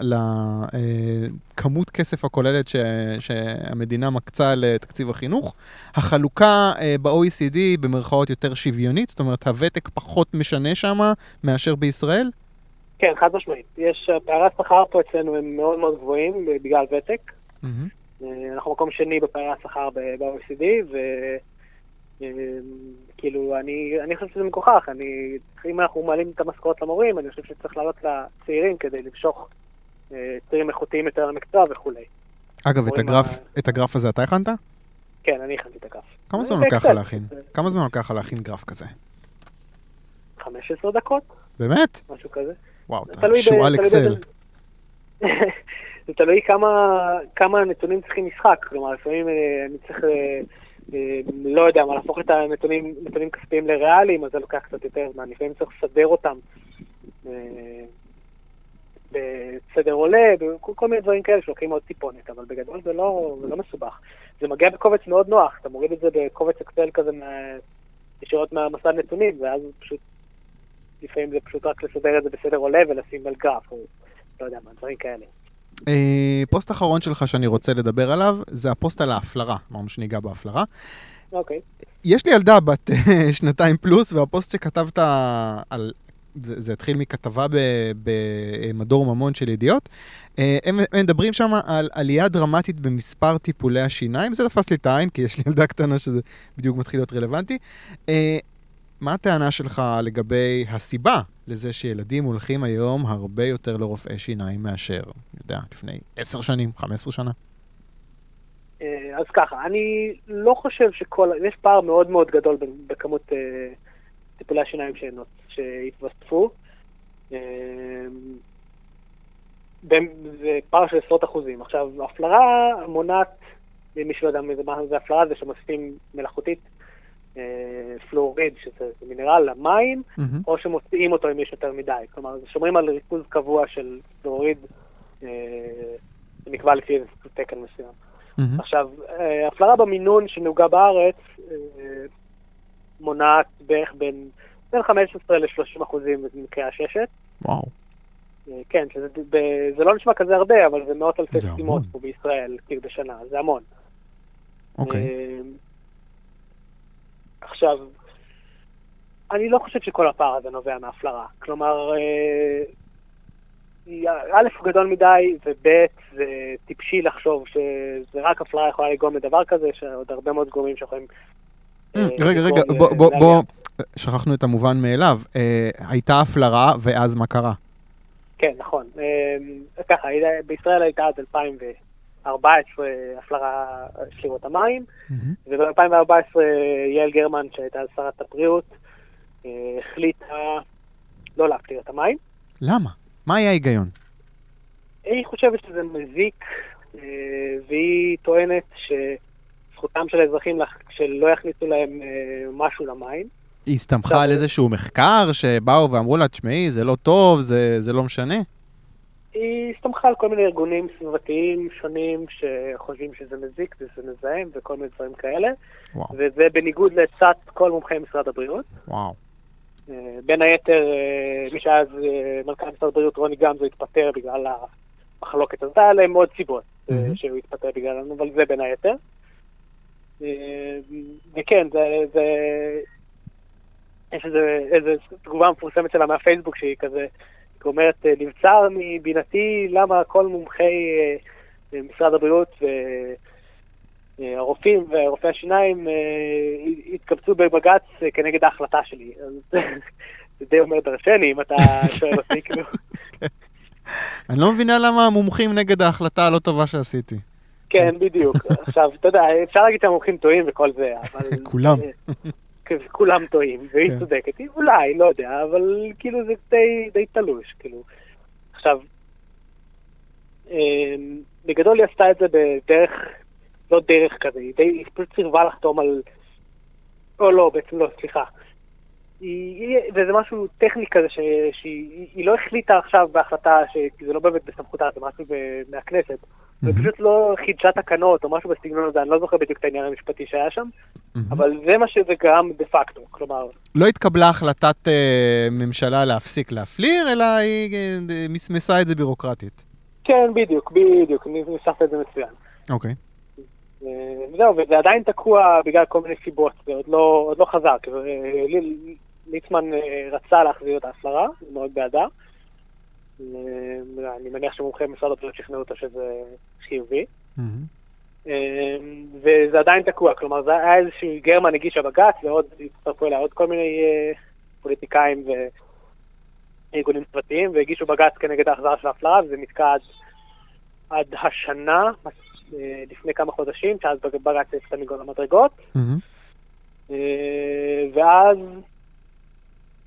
לכמות כסף הכוללת ש- שהמדינה מקצה לתקציב החינוך, החלוקה אה, ב-OECD היא במרכאות יותר שוויונית, זאת אומרת, הוותק פחות משנה שם מאשר בישראל? כן, חד משמעית. יש, פערי השכר פה אצלנו הם מאוד מאוד גבוהים בגלל ותק. אה, אנחנו מקום שני בפערי השכר ב-OECD, וכאילו, אני, אני חושב שזה מגוחך. אני, אם אנחנו מעלים את המשכורות למורים, אני חושב שצריך לעלות לצעירים כדי למשוך אה, צעירים איכותיים יותר למקצוע וכולי. אגב, את הגרף, ה- את הגרף הזה אתה הכנת? כן, אני הכנתי את הגרף. כמה זה זמן לוקח לך. להכין? כמה זמן לוקח לך להכין גרף כזה? 15 דקות, באמת? משהו כזה. וואו, אתה שועל אקסל. זה תלוי כמה, כמה נתונים צריכים משחק. כלומר, לפעמים אה, אני צריך, אה, אה, לא יודע מה, להפוך את הנתונים נתונים כספיים לריאליים, אז זה לוקח קצת יותר זמן. לפעמים צריך לסדר אותם אה, בסדר עולה, כל מיני דברים כאלה שלוקחים עוד טיפונת, אבל בגדול זה לא, זה לא מסובך. זה מגיע בקובץ מאוד נוח, אתה מוריד את זה בקובץ אקסל כזה ישירות מהמסד נתונים, ואז פשוט, לפעמים זה פשוט רק לסדר את זה בסדר עולה ולשים על גרף, או לא יודע מה, דברים כאלה. אה, פוסט אחרון שלך שאני רוצה לדבר עליו, זה הפוסט על ההפלרה, אמרנו שניגע בהפלרה. אוקיי. יש לי ילדה בת אה, שנתיים פלוס, והפוסט שכתבת על... זה, זה התחיל מכתבה במדור ממון של ידיעות. אה, הם, הם מדברים שם על עלייה דרמטית במספר טיפולי השיניים, זה תפס לי את העין, כי יש לי ילדה קטנה שזה בדיוק מתחיל להיות רלוונטי. מה הטענה שלך לגבי הסיבה לזה שילדים הולכים היום הרבה יותר לרופאי שיניים מאשר, אני יודע, לפני עשר שנים, חמש עשרה שנה? אה, אז ככה, אני לא חושב שכל, יש פער מאוד מאוד גדול בכמות uh, טיפולי השיניים שהתווספו. Uh, זה פער של עשרות אחוזים. עכשיו, הפלרה מונעת, מי שלא יודע מה זה הפלרה, זה שמוסיפים מלאכותית אה, פלואוריד, שזה מינרל למים, mm-hmm. או שמוציאים אותו אם יש יותר מדי. כלומר, שומרים על ריכוז קבוע של פלואוריד, אה, שנקבע לפי איזה תקן מסוים. Mm-hmm. עכשיו, אה, הפלרה במינון שנהוגה בארץ מונעת בערך בין, בין 15 ל-30 אחוזים במקרה הששת. וואו. כן, שזה, זה לא נשמע כזה הרבה, אבל זה מאות אלפי סתימות פה בישראל, כאילו בשנה, זה המון. אוקיי. עכשיו, אני לא חושב שכל הפער הזה נובע מהפלרה. כלומר, אה, א', הוא גדול מדי, וב', זה טיפשי לחשוב שזה רק הפלרה יכולה לגרום לדבר כזה, שעוד הרבה מאוד גורמים שיכולים... אה, רגע, רגע, בוא, שכחנו את המובן מאליו. אה, הייתה הפלרה, ואז מה קרה? כן, נכון. ככה, בישראל הייתה עד 2000 2014 הפלרה שלירות המים, mm-hmm. וב-2014 יעל גרמן, שהייתה שרת הבריאות, אה, החליטה לא להפליר את המים. למה? מה היה ההיגיון? היא חושבת שזה מזיק, אה, והיא טוענת שזכותם של האזרחים שלא יכניסו להם אה, משהו למים. היא הסתמכה על איזשהו מחקר שבאו ואמרו לה, תשמעי, זה לא טוב, זה, זה לא משנה? היא הסתמכה על כל מיני ארגונים סביבתיים שונים שחושבים שזה מזיק וזה מזהם וכל מיני דברים כאלה. וואו. וזה בניגוד לעצת כל מומחי משרד הבריאות. וואו. אה, בין היתר, אה, מי שאז אה, מנכ"ל משרד הבריאות רוני גמזו התפטר בגלל המחלוקת הזאת, היה להם עוד סיבות mm-hmm. שהוא התפטר בגללנו, אבל זה בין היתר. וכן, זה, זה, יש איזה תגובה מפורסמת שלה מהפייסבוק שהיא כזה, זאת אומרת, אה, נבצר מבינתי למה כל מומחי אה, משרד הבריאות והרופאים אה, ורופאי השיניים התקבצו בבג"ץ כנגד ההחלטה שלי. זה די אומר דרשני אם אתה שואל אותי, כאילו. אני לא מבינה למה המומחים נגד ההחלטה הלא טובה שעשיתי. כן, בדיוק. עכשיו, אתה יודע, אפשר להגיד שהמומחים טועים וכל זה, אבל... כולם. כולם טועים, והיא כן. צודקת, היא אולי, לא יודע, אבל כאילו זה די, די תלוש, כאילו. עכשיו, אמ, בגדול היא עשתה את זה בדרך, לא דרך כזה, היא, די, היא פשוט סירבה לחתום על... או לא, בעצם לא, סליחה. היא, וזה משהו טכני כזה, ש, שהיא היא לא החליטה עכשיו בהחלטה, שזה לא באמת בסמכותה, זה משהו מהכנסת. ופשוט לא חידשה תקנות או משהו בסגנון הזה, אני לא זוכר בדיוק את העניין המשפטי שהיה שם, אבל זה מה שזה גרם דה פקטו, כלומר... לא התקבלה החלטת אה, ממשלה להפסיק להפליר, אלא היא אה, מסמסה את זה בירוקרטית. כן, בדיוק, בדיוק, ניסחת את זה מצוין. אוקיי. אה, זהו, וזה עדיין תקוע בגלל כל מיני סיבות, זה עוד לא, עוד לא חזק. ליצמן רצה להחזיר את ההפלרה, מאוד בעדה. אני מניח שמומחי משרד הבריאות שכנעו אותו שזה חיובי. וזה עדיין תקוע, כלומר זה היה איזשהו גרמן הגישה בג"ץ ועוד הצטרפו אליה עוד כל מיני אה, פוליטיקאים וארגונים צוותיים והגישו בג"ץ כנגד ההחזרה של ההפלרה וזה נתקע עד, עד השנה, אה, לפני כמה חודשים, שאז בג"ץ יצא מגול המדרגות. ואז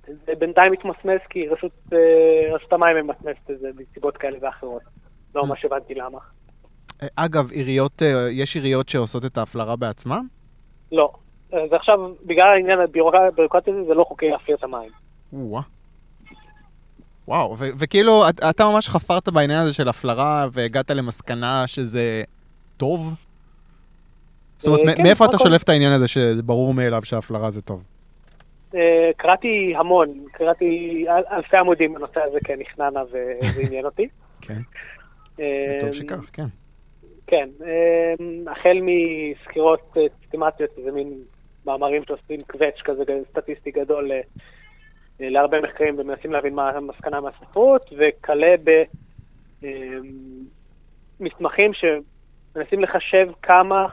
זה בינתיים מתמסמס כי רשות, אה, רשות המים ממסמסת את זה מסיבות כאלה ואחרות. לא. ממש הבנתי למה. אה, אגב, עיריות, אה, יש עיריות שעושות את ההפלרה בעצמן? לא. ועכשיו, בגלל העניין הביורוקרטי הזה, זה לא חוקי להפעיל את המים. וואו. וואו, וכאילו, אתה ממש חפרת בעניין הזה של הפלרה והגעת למסקנה שזה טוב? זאת אומרת, כן, מאיפה אתה שולף את העניין הזה שזה ברור מאליו שהפלרה זה טוב? אה, קראתי המון, קראתי אלפי עמודים בנושא הזה כנכננה וזה עניין אותי. כן. טוב שכך, כן. כן, החל מסקירות סיסטמטיות, זה מין מאמרים שעושים קווץ' כזה סטטיסטי גדול להרבה מחקרים ומנסים להבין מה המסקנה מהספרות, וכלה במסמכים שמנסים לחשב כמה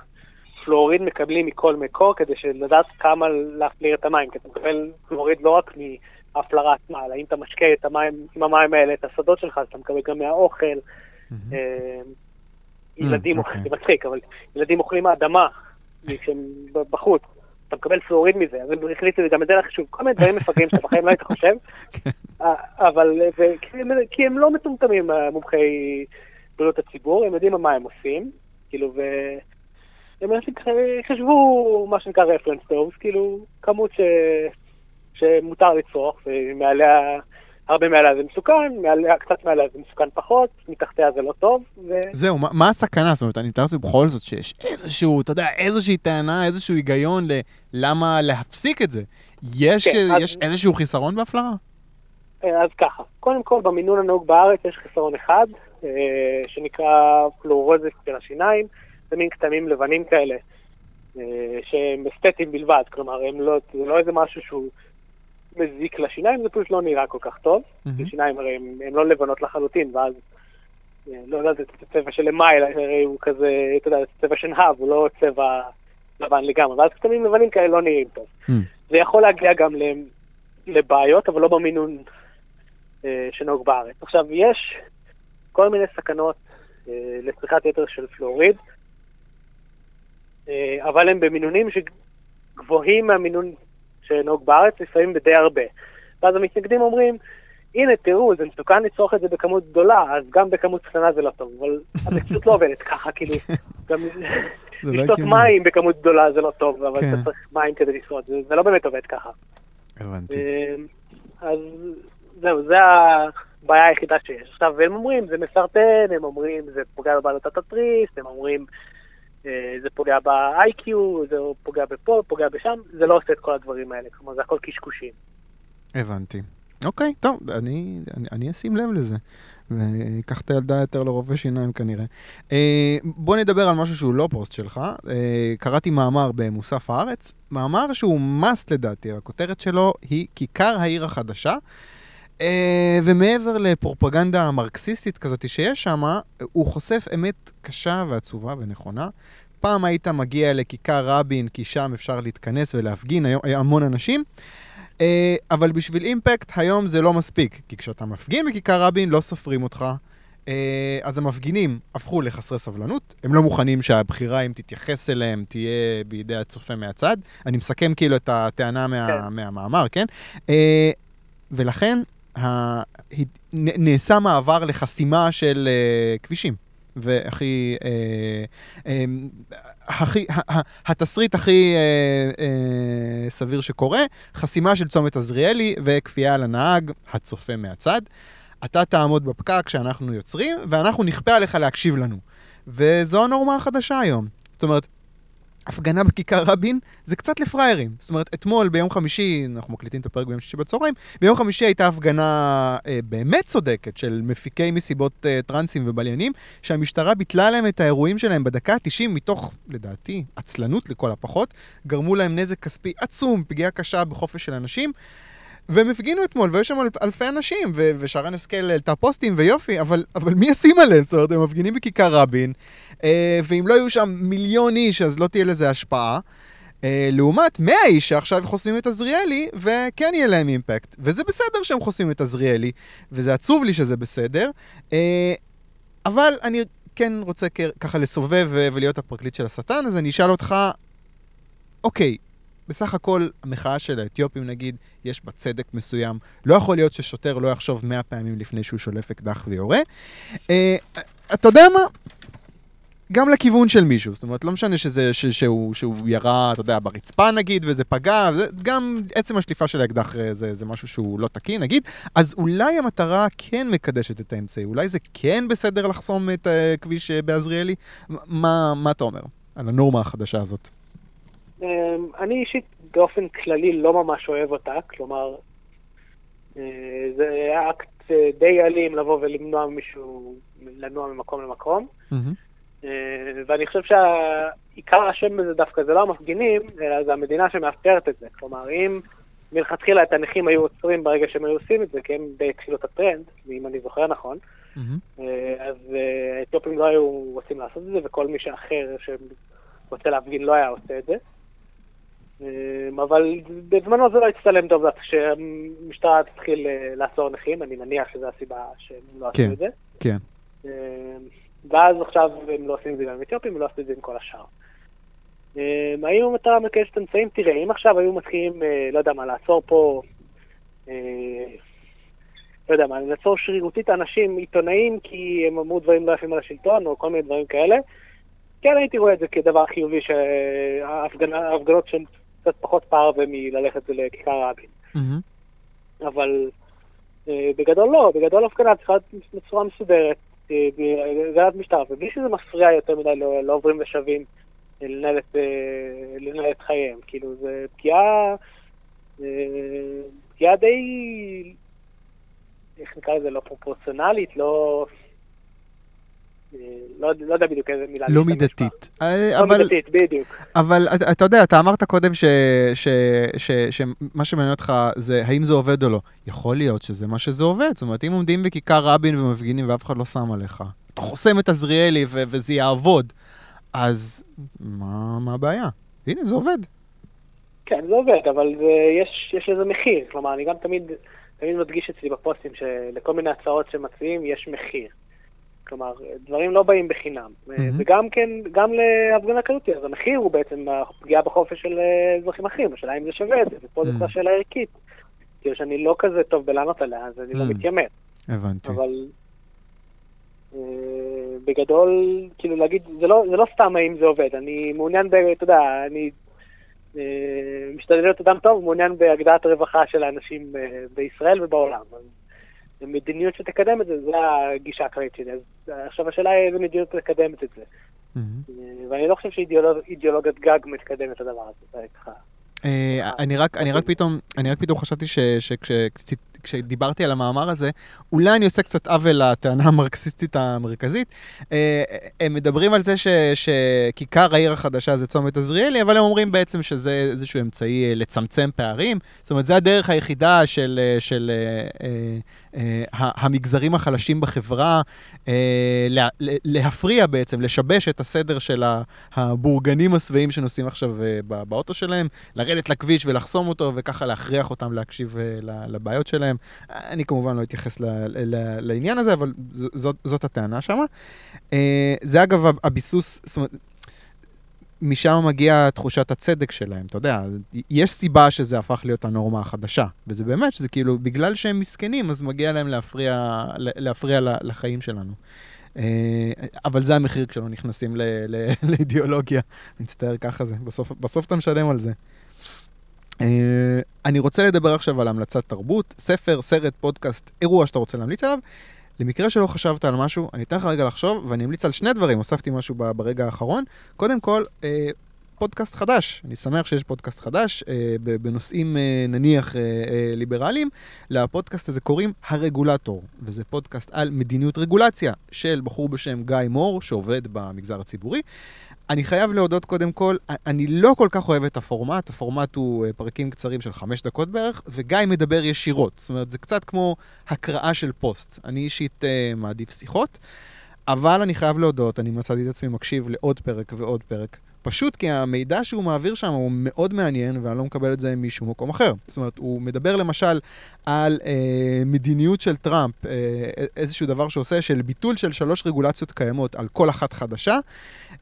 פלואוריד מקבלים מכל מקור, כדי לדעת כמה להפליר את המים, כי אתה מקבל פלואוריד לא רק מההפלרה עצמה, אלא אם אתה משקה את המים, עם המים האלה, את השדות שלך, אז אתה מקבל גם מהאוכל. ילדים אוכלים, זה מצחיק, אבל ילדים אוכלים האדמה כשהם בחוץ. אתה מקבל פלואוריד מזה, אז הם החליטו גם את זה לחשוב, כל מיני דברים מפגרים שאתה בחיים לא היית חושב, אבל, כי הם לא מטומטמים, מומחי בריאות הציבור, הם יודעים מה הם עושים, כאילו, והם חשבו מה שנקרא רפרנס טוב, כאילו, כמות שמותר לצרוך, ומעליה... הרבה מעליה זה מסוכן, מעליה, קצת מעליה זה מסוכן פחות, מתחתיה זה לא טוב. ו... זהו, מה, מה הסכנה? זאת אומרת, אני מתאר לעצמי בכל זאת שיש איזשהו, אתה יודע, איזושהי טענה, איזשהו היגיון ללמה להפסיק את זה. יש, כן, יש אז... איזשהו חיסרון בהפלרה? אז ככה, קודם כל במינון הנהוג בארץ יש חיסרון אחד, אה, שנקרא פלורוזיס של השיניים, מין כתמים לבנים כאלה, אה, שהם אסתטיים בלבד, כלומר, לא, זה לא איזה משהו שהוא... מזיק לשיניים, זה פשוט לא נראה כל כך טוב. Mm-hmm. שיניים הרי הן לא לבנות לחלוטין, ואז, אה, לא יודע, זה צבע של אמייל, הרי הוא כזה, אתה יודע, זה צבע שנהב, הוא לא צבע לבן לגמרי, ואז כתמים לבנים כאלה לא נראים טוב. Mm-hmm. זה יכול להגיע גם לבעיות, אבל לא במינון אה, שנהוג בארץ. עכשיו, יש כל מיני סכנות אה, לצריכת יתר של פלואוריד, אבל הם במינונים שגבוהים מהמינון שנהוג בארץ, לפעמים בדי הרבה. ואז המתנגדים אומרים, הנה, תראו, זה מסוכן לצרוך את זה בכמות גדולה, אז גם בכמות קטנה זה לא טוב, אבל המציאות לא עובדת ככה, כאילו, גם לא לשתות מים בכמות גדולה זה לא טוב, אבל כן. אתה צריך מים כדי לשרוד, זה לא באמת עובד ככה. הבנתי. אמ, אז זהו, זה הבעיה היחידה שיש. עכשיו, הם אומרים, זה מסרטן, הם אומרים, זה פוגע בבעלות התתריס, הם אומרים, אה, זה פוגע ב-IQ, זה פוגע בפה, פוגע בשם, זה לא עושה את כל הדברים האלה, כלומר זה הכל קשקושים. הבנתי. אוקיי, טוב, אני, אני, אני אשים לב לזה. ויקח את הילדה יותר לרופא שיניים כנראה. אה, בוא נדבר על משהו שהוא לא פוסט שלך. אה, קראתי מאמר במוסף הארץ, מאמר שהוא must לדעתי, הכותרת שלו היא כיכר העיר החדשה. אה, ומעבר לפרופגנדה מרקסיסטית כזאת שיש שם, הוא חושף אמת קשה ועצובה ונכונה. פעם היית מגיע לכיכר רבין, כי שם אפשר להתכנס ולהפגין, היום המון אנשים. אה, אבל בשביל אימפקט, היום זה לא מספיק. כי כשאתה מפגין בכיכר רבין, לא סופרים אותך. אה, אז המפגינים הפכו לחסרי סבלנות, הם לא מוכנים שהבחירה, אם תתייחס אליהם, תהיה בידי הצופה מהצד. אני מסכם כאילו את הטענה מה, כן. מהמאמר, כן? ולכן נעשה מעבר לחסימה של uh, כבישים. והכי, uh, um, הכי, התסריט הכי uh, סביר שקורה, חסימה של צומת עזריאלי וכפייה על הנהג, הצופה מהצד. אתה תעמוד בפקק שאנחנו יוצרים, ואנחנו נכפה עליך להקשיב לנו. וזו הנורמה החדשה היום. זאת אומרת, הפגנה בכיכר רבין זה קצת לפראיירים. זאת אומרת, אתמול ביום חמישי, אנחנו מקליטים את הפרק ביום שישי בצהריים, ביום חמישי הייתה הפגנה אה, באמת צודקת של מפיקי מסיבות אה, טרנסים ובליינים, שהמשטרה ביטלה להם את האירועים שלהם בדקה ה-90 מתוך, לדעתי, עצלנות לכל הפחות, גרמו להם נזק כספי עצום, פגיעה קשה בחופש של אנשים. והם הפגינו אתמול, והיו שם אל, אלפי אנשים, ו- ושרן השכל העלתה פוסטים ויופי, אבל, אבל מי ישים עליהם? זאת אומרת, הם מפגינים בכיכר רבין, אה, ואם לא יהיו שם מיליון איש, אז לא תהיה לזה השפעה. אה, לעומת 100 איש שעכשיו חוסמים את עזריאלי, וכן יהיה להם אימפקט. וזה בסדר שהם חוסמים את עזריאלי, וזה עצוב לי שזה בסדר. אה, אבל אני כן רוצה ככה לסובב ולהיות הפרקליט של השטן, אז אני אשאל אותך, אוקיי, בסך הכל, המחאה של האתיופים, נגיד, יש בה צדק מסוים. לא יכול להיות ששוטר לא יחשוב מאה פעמים לפני שהוא שולף אקדח ויורה. אה, אתה יודע מה? גם לכיוון של מישהו, זאת אומרת, לא משנה שזה, ש, שהוא, שהוא ירה, אתה יודע, ברצפה נגיד, וזה פגע, זה, גם עצם השליפה של האקדח אה, זה, זה משהו שהוא לא תקין, נגיד, אז אולי המטרה כן מקדשת את האמצעי, אולי זה כן בסדר לחסום את הכביש אה, בעזריאלי? מה, מה אתה אומר על הנורמה החדשה הזאת? אמ, אני אישית באופן כללי לא ממש אוהב אותה, כלומר, אה, זה אקט אה, די אלים לבוא ולמנוע מישהו לנוע ממקום למקום. Mm-hmm. ואני חושב שעיקר השם בזה דווקא זה לא המפגינים, אלא זה המדינה שמאפשרת את זה. כלומר, אם מלכתחילה את הנכים היו עוצרים ברגע שהם היו עושים את זה, כי הם די התחילו את הטרנד, אם אני זוכר נכון, Mm-hmm. אז האתיופים לא היו רוצים לעשות את זה, וכל מי שאחר שרוצה להפגין לא היה עושה את זה. אבל בזמנו זה לא הצטלם טוב כשהמשטרה תתחיל לעצור נכים, אני מניח שזו הסיבה שהם לא עשו כן, את זה. כן. ואז עכשיו הם לא עושים את זה גם עם אתיופים, ולא עשו את זה עם כל השאר. האם אתה מקיימת אמצעים? תראה, אם עכשיו היו מתחילים, לא יודע מה, לעצור פה, לא יודע מה, לעצור שרירותית אנשים, עיתונאים, כי הם אמרו דברים לא יפים על השלטון, או כל מיני דברים כאלה, כן הייתי רואה את זה כדבר חיובי, שההפגנות שהן קצת פחות פרווה מללכת לכיכר רבין. Mm-hmm. אבל בגדול לא, בגדול הפגנה צריכה להיות בצורה מסודרת, בהגנת משטר, ובלי שזה מפריע יותר מדי לא, לא עוברים ושבים לנהל את, לנהל את חייהם. כאילו, זה פגיעה, פגיעה די, איך נקרא לזה, לא פרופורציונלית, לא... לא, לא יודע בדיוק איזה מילה. לא מידתית. לא אבל, מידתית, בדיוק. אבל אתה, אתה יודע, אתה אמרת קודם ש, ש, ש, שמה שמעניין אותך זה האם זה עובד או לא. יכול להיות שזה מה שזה עובד. זאת אומרת, אם עומדים בכיכר רבין ומפגינים ואף אחד לא שם עליך, אתה חוסם את עזריאלי ו- וזה יעבוד, אז מה, מה הבעיה? הנה, זה עובד. כן, זה עובד, אבל זה, יש, יש לזה מחיר. כלומר, אני גם תמיד, תמיד מדגיש אצלי בפוסטים שלכל מיני הצעות שמציעים יש מחיר. כלומר, דברים לא באים בחינם. Mm-hmm. וגם כן, גם להפגנה כזאת, אז המחיר הוא בעצם הפגיעה בחופש של אזרחים אחרים, השאלה אם זה שווה את זה, ופה mm-hmm. זו שאלה ערכית. כאילו שאני לא כזה טוב בלענות עליה, אז אני mm-hmm. לא מתיימר. הבנתי. אבל אה, בגדול, כאילו להגיד, זה לא, זה לא סתם האם זה עובד, אני מעוניין ב... אתה יודע, אני אה, משתדל להיות אדם טוב, מעוניין בהגדרת הרווחה של האנשים אה, בישראל ובעולם. אז מדיניות שתקדם את זה, זו הגישה הכללית שלי. אז עכשיו השאלה היא איזה מדיניות מקדמת את זה. Mm-hmm. ואני לא חושב שאידיאולוגיית גג מקדמת את הדבר הזה, זה ככה. אני רק, פתאום, אני רק שכשדיברתי על המאמר הזה, אולי אני עושה קצת עוול לטענה המרקסיסטית המרכזית. הם מדברים על זה שכיכר העיר החדשה זה צומת עזריאלי, אבל הם אומרים בעצם שזה איזשהו אמצעי לצמצם פערים. זאת אומרת, זה הדרך היחידה של, של המגזרים החלשים בחברה להפריע בעצם, לשבש את הסדר של הבורגנים השבעים שנוסעים עכשיו באוטו שלהם, לרדת לכביש ולחסום אותו, וככה להכריח אותם להקשיב לבעיות שלהם. אני כמובן לא אתייחס ל, ל, לעניין הזה, אבל זאת, זאת הטענה שם. זה אגב הביסוס, זאת אומרת, משם מגיעה תחושת הצדק שלהם, אתה יודע, יש סיבה שזה הפך להיות הנורמה החדשה, וזה באמת שזה כאילו, בגלל שהם מסכנים, אז מגיע להם להפריע, להפריע לחיים שלנו. אבל זה המחיר כשלא נכנסים לאידיאולוגיה, מצטער ככה זה, בסוף, בסוף אתה משלם על זה. אני רוצה לדבר עכשיו על המלצת תרבות, ספר, סרט, פודקאסט, אירוע שאתה רוצה להמליץ עליו. למקרה שלא חשבת על משהו, אני אתן לך רגע לחשוב, ואני אמליץ על שני דברים, הוספתי משהו ברגע האחרון. קודם כל, אה, פודקאסט חדש, אני שמח שיש פודקאסט חדש, אה, בנושאים אה, נניח אה, אה, ליברליים. לפודקאסט הזה קוראים הרגולטור, וזה פודקאסט על מדיניות רגולציה של בחור בשם גיא מור, שעובד במגזר הציבורי. אני חייב להודות קודם כל, אני לא כל כך אוהב את הפורמט, הפורמט הוא פרקים קצרים של חמש דקות בערך, וגיא מדבר ישירות. זאת אומרת, זה קצת כמו הקראה של פוסט. אני אישית uh, מעדיף שיחות, אבל אני חייב להודות, אני מצאתי את עצמי מקשיב לעוד פרק ועוד פרק. פשוט כי המידע שהוא מעביר שם הוא מאוד מעניין, ואני לא מקבל את זה משום מקום אחר. זאת אומרת, הוא מדבר למשל על אה, מדיניות של טראמפ, אה, איזשהו דבר שעושה של ביטול של שלוש רגולציות קיימות על כל אחת חדשה.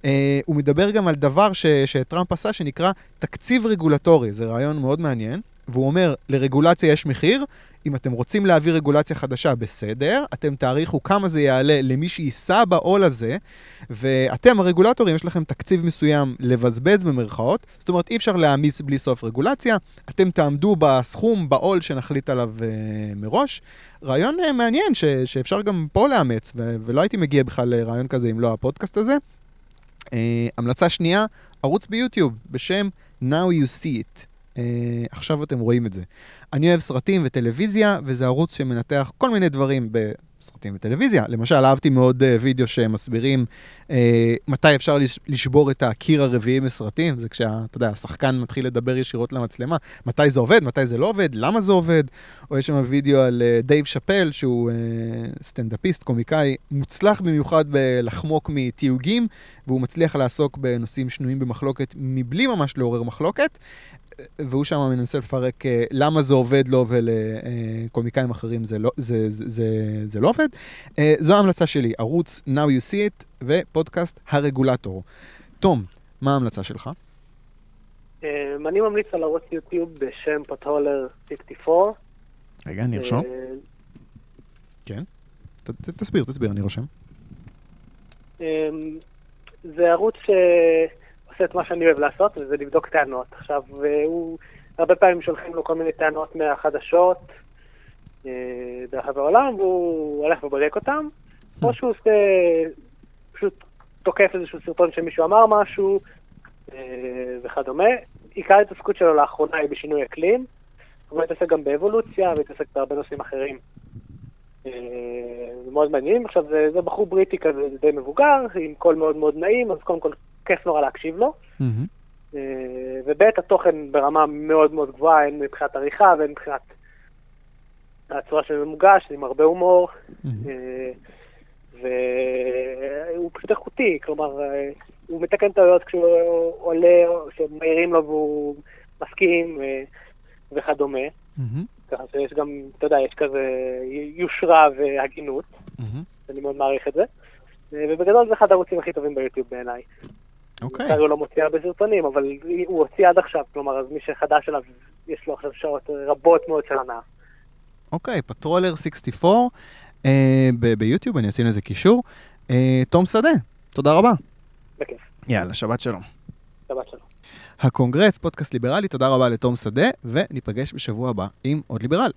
אה, הוא מדבר גם על דבר ש, שטראמפ עשה שנקרא תקציב רגולטורי, זה רעיון מאוד מעניין. והוא אומר, לרגולציה יש מחיר, אם אתם רוצים להביא רגולציה חדשה, בסדר, אתם תעריכו כמה זה יעלה למי שיישא בעול הזה, ואתם, הרגולטורים, יש לכם תקציב מסוים לבזבז במרכאות, זאת אומרת, אי אפשר להעמיס בלי סוף רגולציה, אתם תעמדו בסכום, בעול שנחליט עליו uh, מראש. רעיון uh, מעניין ש- שאפשר גם פה לאמץ, ו- ולא הייתי מגיע בכלל לרעיון כזה אם לא הפודקאסט הזה. אה, המלצה שנייה, ערוץ ביוטיוב בשם Now You See It. אה, עכשיו אתם רואים את זה. אני אוהב סרטים וטלוויזיה, וזה ערוץ שמנתח כל מיני דברים בסרטים וטלוויזיה. למשל, אהבתי מאוד אה, וידאו שמסבירים אה, מתי אפשר לש, לשבור את הקיר הרביעי מסרטים, זה כשאתה יודע, השחקן מתחיל לדבר ישירות למצלמה, מתי זה עובד, מתי זה לא עובד, למה זה עובד, או יש שם וידאו על אה, דייב שאפל, שהוא אה, סטנדאפיסט, קומיקאי, מוצלח במיוחד בלחמוק מתיוגים, והוא מצליח לעסוק בנושאים שנויים במחלוקת מבלי ממש לעורר מחלוקת. והוא שם מנסה לפרק אה, למה זה עובד לו ולקומיקאים אחרים זה לא, זה, זה, זה, זה לא עובד. אה, זו ההמלצה שלי, ערוץ Now You See It ופודקאסט הרגולטור. תום, מה ההמלצה שלך? אני ממליץ על ערוץ יוטיוב בשם פטרולר 64. רגע, נרשום. אה, כן. תסביר, תסביר, אני רושם. זה ערוץ שעושה את מה שאני אוהב לעשות, וזה לבדוק טענות. עכשיו, אה, הוא, הרבה פעמים שולחים לו כל מיני טענות מהחדשות אה, ברחבי העולם, והוא הולך ובודק אותם, או שהוא עושה, פשוט תוקף איזשהו סרטון שמישהו אמר משהו אה, וכדומה. עיקר ההתעסקות שלו לאחרונה היא בשינוי אקלים, הוא מתעסק גם באבולוציה, ומתעסק בהרבה נושאים אחרים. אה, זה מאוד מעניין. עכשיו, זה, זה בחור בריטי כזה, זה די מבוגר, עם קול מאוד מאוד נעים, אז קודם כל כיף נורא להקשיב לו. אה, וב' התוכן ברמה מאוד מאוד גבוהה, הן מבחינת עריכה והן מבחינת הצורה שזה מוגש, עם הרבה הומור. אה, והוא פשוט איכותי, כלומר, הוא מתקן טעויות כשהוא עולה, או שמעירים לו והוא מסכים וכדומה. ככה שיש גם, אתה יודע, יש כזה יושרה והגינות. אני מאוד מעריך את זה. ובגדול זה אחד הערוצים הכי טובים ביוטיוב בעיניי. אוקיי. לצערי הוא לא מוציא הרבה סרטונים, אבל הוא הוציא עד עכשיו, כלומר, אז מי שחדש אליו, יש לו עכשיו שעות רבות מאוד של הנאה. אוקיי, פטרולר 64 אה, ב- ביוטיוב, אני אשים לזה קישור. אה, תום שדה, תודה רבה. בכיף. יאללה, שבת שלום. שבת שלום. הקונגרס, פודקאסט ליברלי, תודה רבה לתום שדה, וניפגש בשבוע הבא עם עוד ליברל.